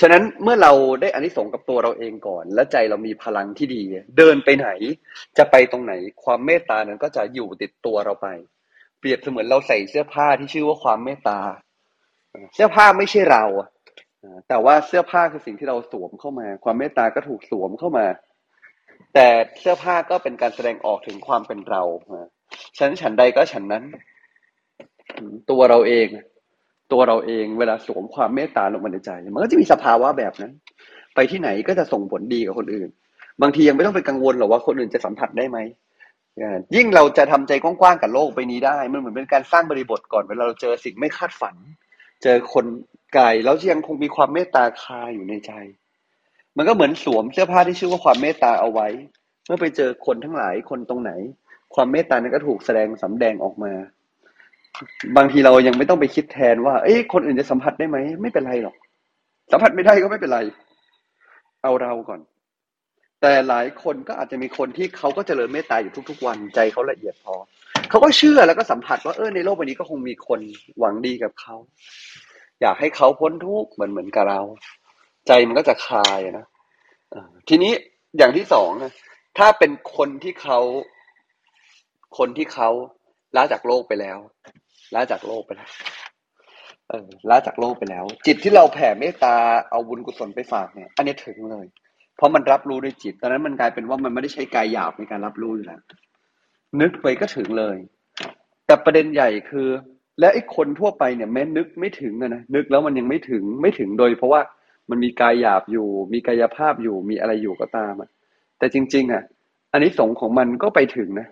ฉะนั้นเมื่อเราได้อานิสงส์กับตัวเราเองก่อน และใจเรามีพลังที่ดี เดินไปไหน จะไปตรงไหน ความเมตตานั้นก็จะอยู่ติดตัวเราไป เปรียบเสมือนเราใส่เสื้อผ้าที่ชื่อว่าความเมตตา เสื้อผ้าไม่ใช่เราอะแต่ว่าเสื้อผ้าคือสิ่งที่เราสวมเข้ามา ความเมตตาก็ถูกสวมเข้ามา แต่เสื้อผ้าก็เป็นการแสดงออกถึงความเป็นเราฉันฉันใดก็ฉันนั้น ตัวเราเอง ตัวเราเองเวลาสวมความเมตตาลงมาในใจ มันก็จะมีสภาวะแบบนั้น ไปที่ไหนก็จะส่งผลดีกับคนอื่น บางทียังไม่ต้องไปกังวลหรอกว่าคนอื่นจะสัมผัสได้ไหม ยิ่งเราจะทำใจกว้างๆกับโลกไปนี้ได้ มันเหมือนเป็นการสร้างบริบทก่อนเวลาเราเจอสิ่งไม่คาดฝัน เจอคนไกลแล้วยังคงมีความเมตตาคาอยู่ในใจ มันก็เหมือนสวมเสื้อผ้าที่ชื่อว่าความเมตตาเอาไว้ เมื่อไปเจอคนทั้งหลายคนตรงไหน ความเมตตานั้นก็ถูกแสดงสำแดงออกมา บางทีเรายังไม่ต้องไปคิดแทนว่า เอ้ยคนอื่นจะสัมผัสได้ไหมไม่เป็นไรหรอก สัมผัสไม่ได้ก็ไม่เป็นไร เอาเราก่อน แต่หลายคนก็อาจจะมีคนที่เขาก็เจริญเมตตาอยู่ทุก ๆ วันใจเขาละเอียดพอเขาก็เชื่อแล้วก็สัมผัสว่าเออในโลกใบนี้ก็คงมีคนหวังดีกับเขาอยากให้เขาพ้นทุกข์เหมือนเหมือนกับเรา ใจมันก็จะคลายนะทีนี้อย่างที่สองนะถ้าเป็นคนที่เขา คนที่เขาล้าจากโลกไปแล้วล้าจากโลกไปแล้วเออล้าจากโลกไปแล้ว จิตที่เราแผ่เมตตาเอาบุญกุศลไปฝากเนี่ย อันนี้ถึงเลย เพราะมันรับรู้ด้วยจิต ตอนนั้นมันกลายเป็นว่ามันไม่ได้ใช้กายหยาบในการรับรู้อยู่แล้วนึกไปก็ถึงเลย แต่ประเด็นใหญ่คือ และไอ้คนทั่วไปเนี่ยแม้นึกไม่ถึงนะนึกแล้วมันยังไม่ถึงไม่ถึงโดย เพราะว่ามันมีกายหยาบอยู่ มีกายภาพอยู่มีอะไรอยู่ก็ตามแต่จริง ๆ อะ อันนี้สงของมันก็ไปถึงนะ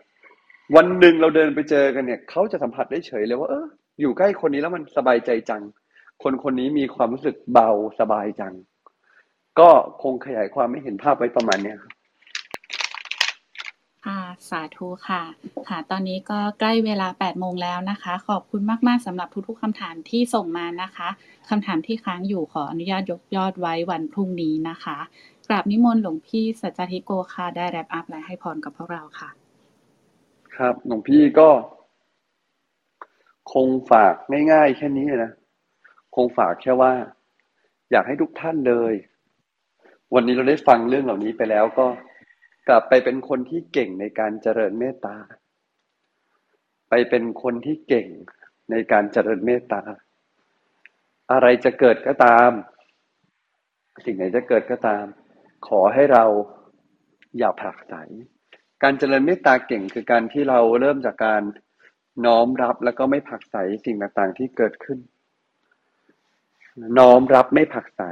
วันหนึ่งเราเดินไปเจอกันเนี่ยเขาจะสัมผัสได้เฉยเลยว่าเอออยู่ใกล้คนนี้แล้วมันสบายใจจัง คนคนนี้มีความรู้สึกเบาสบายจัง ก็คงขยายความไม่เห็นภาพไว้ประมาณเนี้ยครับ
ค่ะสาธุค่ะ ค่ะ ตอนนี้ก็ใกล้เวลา 8 โมงแล้วนะคะ ขอบคุณมาก ๆสำหรับทุกๆคำถามที่ส่งมานะคะคำถามที่ค้างอยู่ขออนุญาตยกยอดไว้วันพรุ่งนี้นะคะกราบนิมนต์หลวงพี่สัจจิโกค่ะ ได้แรปอัพและให้พรกับพวกเราค่ะ
ครับหลวงพี่ก็ คงฝากง่ายๆแค่นี้นะ คงฝากแค่ว่า อยากให้ทุกท่านเลย วันนี้เราได้ฟังเรื่องเหล่านี้ไปแล้วก็กลับไปเป็นคนที่เก่งในการเจริญเมตตา ไปเป็นคนที่เก่งในการเจริญเมตตา อะไรจะเกิดก็ตาม สิ่งไหนจะเกิดก็ตาม ขอให้เราอย่าผลักไสการเจริญเมตตาเก่งคือการที่เราเริ่มจากการน้อมรับแล้วก็ไม่ผักไสสิ่งต่างๆที่เกิดขึ้น น้อมรับไม่ผักใส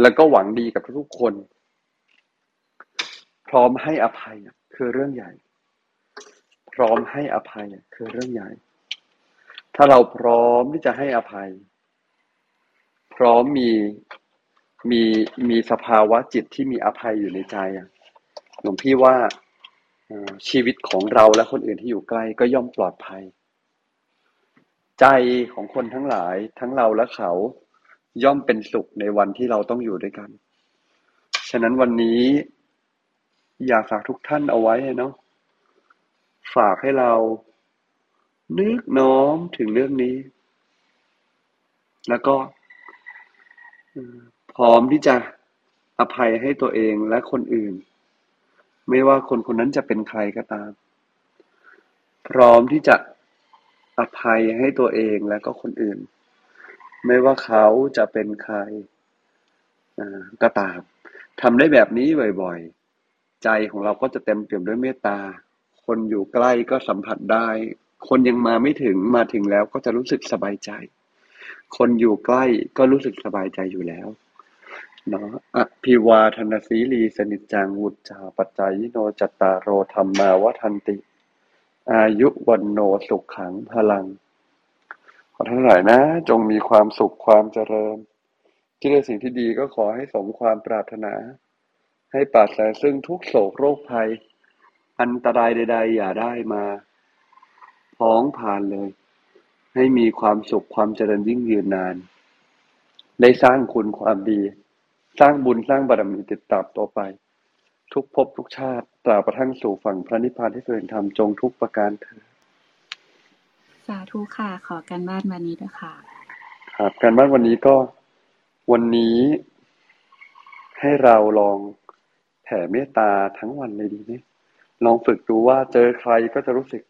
แล้วก็หวังดีกับทุกๆคน พร้อมให้อภัยคือเรื่องใหญ่ พร้อมให้อภัยคือเรื่องใหญ่ ถ้าเราพร้อมที่จะให้อภัย พร้อมมีมีมีสภาวะจิตที่มีอภัยอยู่ในใจหลวงพี่ว่าชีวิตของเราและคนอื่นที่อยู่ใกล้ก็ย่อมปลอดภัย ใจของคนทั้งหลายทั้งเราและเขา ย่อมเป็นสุขในวันที่เราต้องอยู่ด้วยกัน ฉะนั้นวันนี้อยากฝากทุกท่านเอาไว้เนาะฝากให้เรา นึกน้อมถึงเรื่องนี้ แล้วก็พร้อมที่จะอภัยให้ตัวเองและคนอื่น ไม่ว่าคนคนนั้นจะเป็นใครก็ตาม พร้อมที่จะอภัยให้ตัวเองและก็คนอื่น ไม่ว่าเขาจะเป็นใครก็ตามทำได้แบบนี้บ่อยๆ ใจของเราก็จะเต็มเปี่ยมด้วยเมตตา คนอยู่ใกล้ก็สัมผัสได้ คนยังมาไม่ถึงมาถึงแล้วก็จะรู้สึกสบายใจ คนอยู่ใกล้ก็รู้สึกสบายใจอยู่แล้วเนาะอภิวาทนาสีลีสนิจจังวุจาปัจจายโนจตารโรธรรมาวทันติ อายุวันโนสุขขังพลัง ขอทั้งหลายนะ จงมีความสุขความเจริญที่ได้สิ่งที่ดีก็ขอให้สมความปรารถนา ให้ปราศจากซึ่งทุกโศกโรคภัย อันตรายใด ๆ อย่าได้มาพ้องผ่านเลย ให้มีความสุขความเจริญยิ่งยืนนาน ได้สร้างคุณความดี สร้างบุญสร้างบารมีติดตามต่อไป ทุกภพทุกชาติตราบกระทั่งสู่ฝั่งพระนิพพานที่เสด็จธรรมจงทุกประการเถิดา
ธุค่ะ ขอการบ้านวันนี้ด้วยค่ะ
ครับ การบ้านวันนี้ก็วันนี้ ให้เราลองแผ่เมตตาทั้งวันเลยดีไหมลองฝึกดูว่าเจอใครก็จะรู้สึก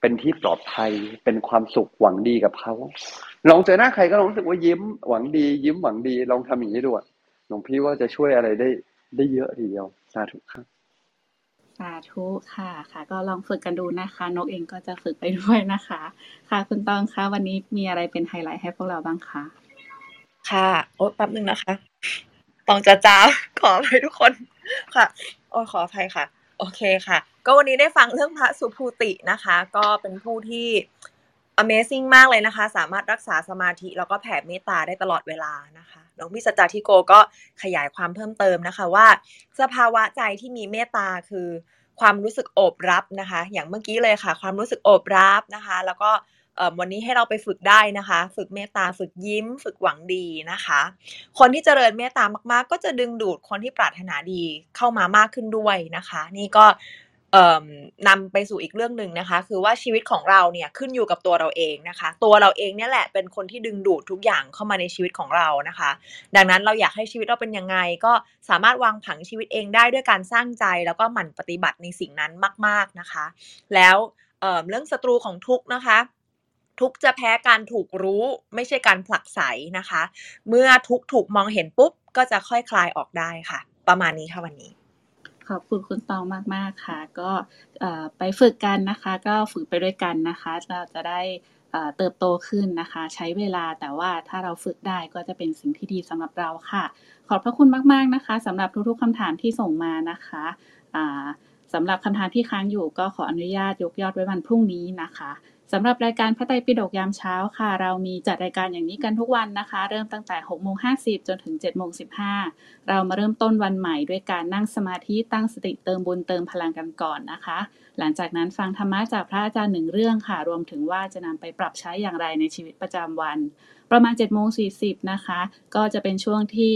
เป็นที่ปลอดภัยเป็นความสุขหวังดีกับเขาลองเจอหน้าใครก็ลองรู้สึกว่ายิ้มหวังดี ยิ้มหวังดี ลองทำอย่างนี้ดูหลวงพี่ว่าจะช่วยอะไรได้ได้เยอะทีเดียวสาธุครับ
สาธุค่ะค่ะ ก็ลองฝึกกันดูนะคะ นกเองก็จะฝึกไปด้วยนะคะ ค่ะ คุณตองคะวันนี้มีอะไรเป็นไฮไลท์ให้พวกเราบ้างคะ
ค่ะ โอ้แป๊บนึงนะคะตองจะจ้าขออภัยทุกคนค่ะโอ้ขออภัยค่ะ โอเคค่ะ ก็วันนี้ได้ฟังเรื่องพระสุภูตินะคะ ก็เป็นผู้ที่ Amazing มากเลยนะคะ สามารถรักษาสมาธิแล้วก็แผ่เมตตาได้ตลอดเวลานะคะ น้องพี่สจจทิโกก็ขยายความเพิ่มเติมนะคะว่า สภาวะใจที่มีเมตตาคือความรู้สึกโอบรับนะคะ อย่างเมื่อกี้เลยค่ะ ความรู้สึกโอบรับนะคะ แล้วก็วันนี้ให้เราไปฝึกได้นะคะ ฝึกเมตตาฝึกยิ้ม ฝึกหวังดีนะคะ คนที่เจริญเมตตามาก ๆ ก็จะดึงดูดคนที่ปรารถนาดีเข้ามามากขึ้นด้วยนะคะ นี่ก็ นำไปสู่อีกเรื่องหนึ่งนะคะ คือว่าชีวิตของเราเนี่ยขึ้นอยู่กับตัวเราเองนะคะ ตัวเราเองเนี่ยแหละเป็นคนที่ดึงดูดทุกอย่างเข้ามาในชีวิตของเรานะคะ ดังนั้นเราอยากให้ชีวิตเราเป็นยังไง ก็สามารถวางผังชีวิตเองได้ด้วยการสร้างใจแล้วก็หมั่นปฏิบัติในสิ่งนั้นมาก ๆนะคะ แล้วเเรื่องศัตรูของทุกนะคะทุกจะแพ้การถูกรู้ไม่ใช่การผลักไสนะคะ เมื่อทุกถูกมองเห็นปุ๊บ ก็จะค่อยคลายออกได้ค่ะ ประมาณนี้ค่ะวันนี้
ขอบคุณคุณตองมาก ๆ ค่ะ ก็ไปฝึกกันนะคะ ก็ฝึกไปด้วยกันนะคะ เราจะได้เติบโตขึ้นนะคะ ใช้เวลาแต่ว่าถ้าเราฝึกได้ก็จะเป็นสิ่งที่ดีสำหรับเราค่ะ ขอบพระคุณมาก ๆ นะคะสำหรับทุก ๆคำถามที่ส่งมานะคะสำหรับคำถามที่ค้างอยู่ก็ขออนุญาตยกยอดไว้วันพรุ่งนี้นะคะ สำหรับรายการพระไตรปิฎกยามเช้าค่ะ เรามีจัดรายการอย่างนี้กันทุกวันนะคะ เริ่มตั้งแต่6โมง50 จนถึง7โมง15 เรามาเริ่มต้นวันใหม่ด้วยการนั่งสมาธิตั้งสติเติมบุญเติมพลังกันก่อนนะคะ หลังจากนั้นฟังธรรมะจากพระอาจารย์หนึ่งเรื่องค่ะ รวมถึงว่าจะนำไปปรับใช้อย่างไรในชีวิตประจำวัน ประมาณ7โมง40นะคะ ก็จะเป็นช่วงที่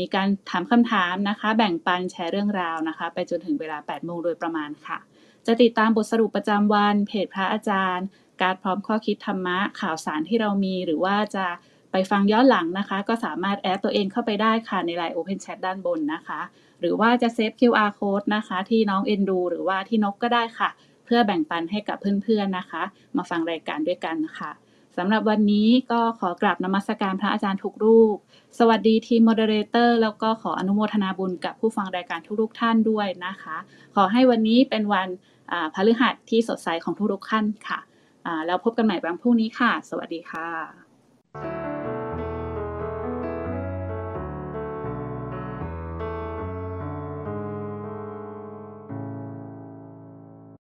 มีการถามคำถามนะคะ แบ่งปันแชร์เรื่องราวนะคะ ไปจนถึงเวลา8โมงโดยประมาณค่ะ จะติดตามบทสรุปประจำวัน เพจพระอาจารย์ การพร้อมข้อคิดธรรมะ ข่าวสารที่เรามี หรือว่าจะไปฟังย้อนหลังนะคะ ก็สามารถ add ตัวเองเข้าไปได้ค่ะในไลน์ Open Chat ด้านบนนะคะ หรือว่าจะ save QR code นะคะ ที่น้องเอ็นดู หรือว่าที่นกก็ได้ค่ะ เพื่อแบ่งปันให้กับเพื่อนๆนะคะ มาฟังรายการด้วยกันค่ะ สำหรับวันนี้ก็ขอกราบนมัสการพระอาจารย์ทุกรูป สวัสดีทีม moderator แล้วก็ขออนุโมทนาบุญกับผู้ฟังรายการทุกๆท่านด้วยนะคะ ขอให้วันนี้เป็นวันพฤหัสที่สดใสของทุกๆท่านค่ะ แล้วพบกันใหม่วันพรุ่งนี้ค่ะ สวัสดีค่ะ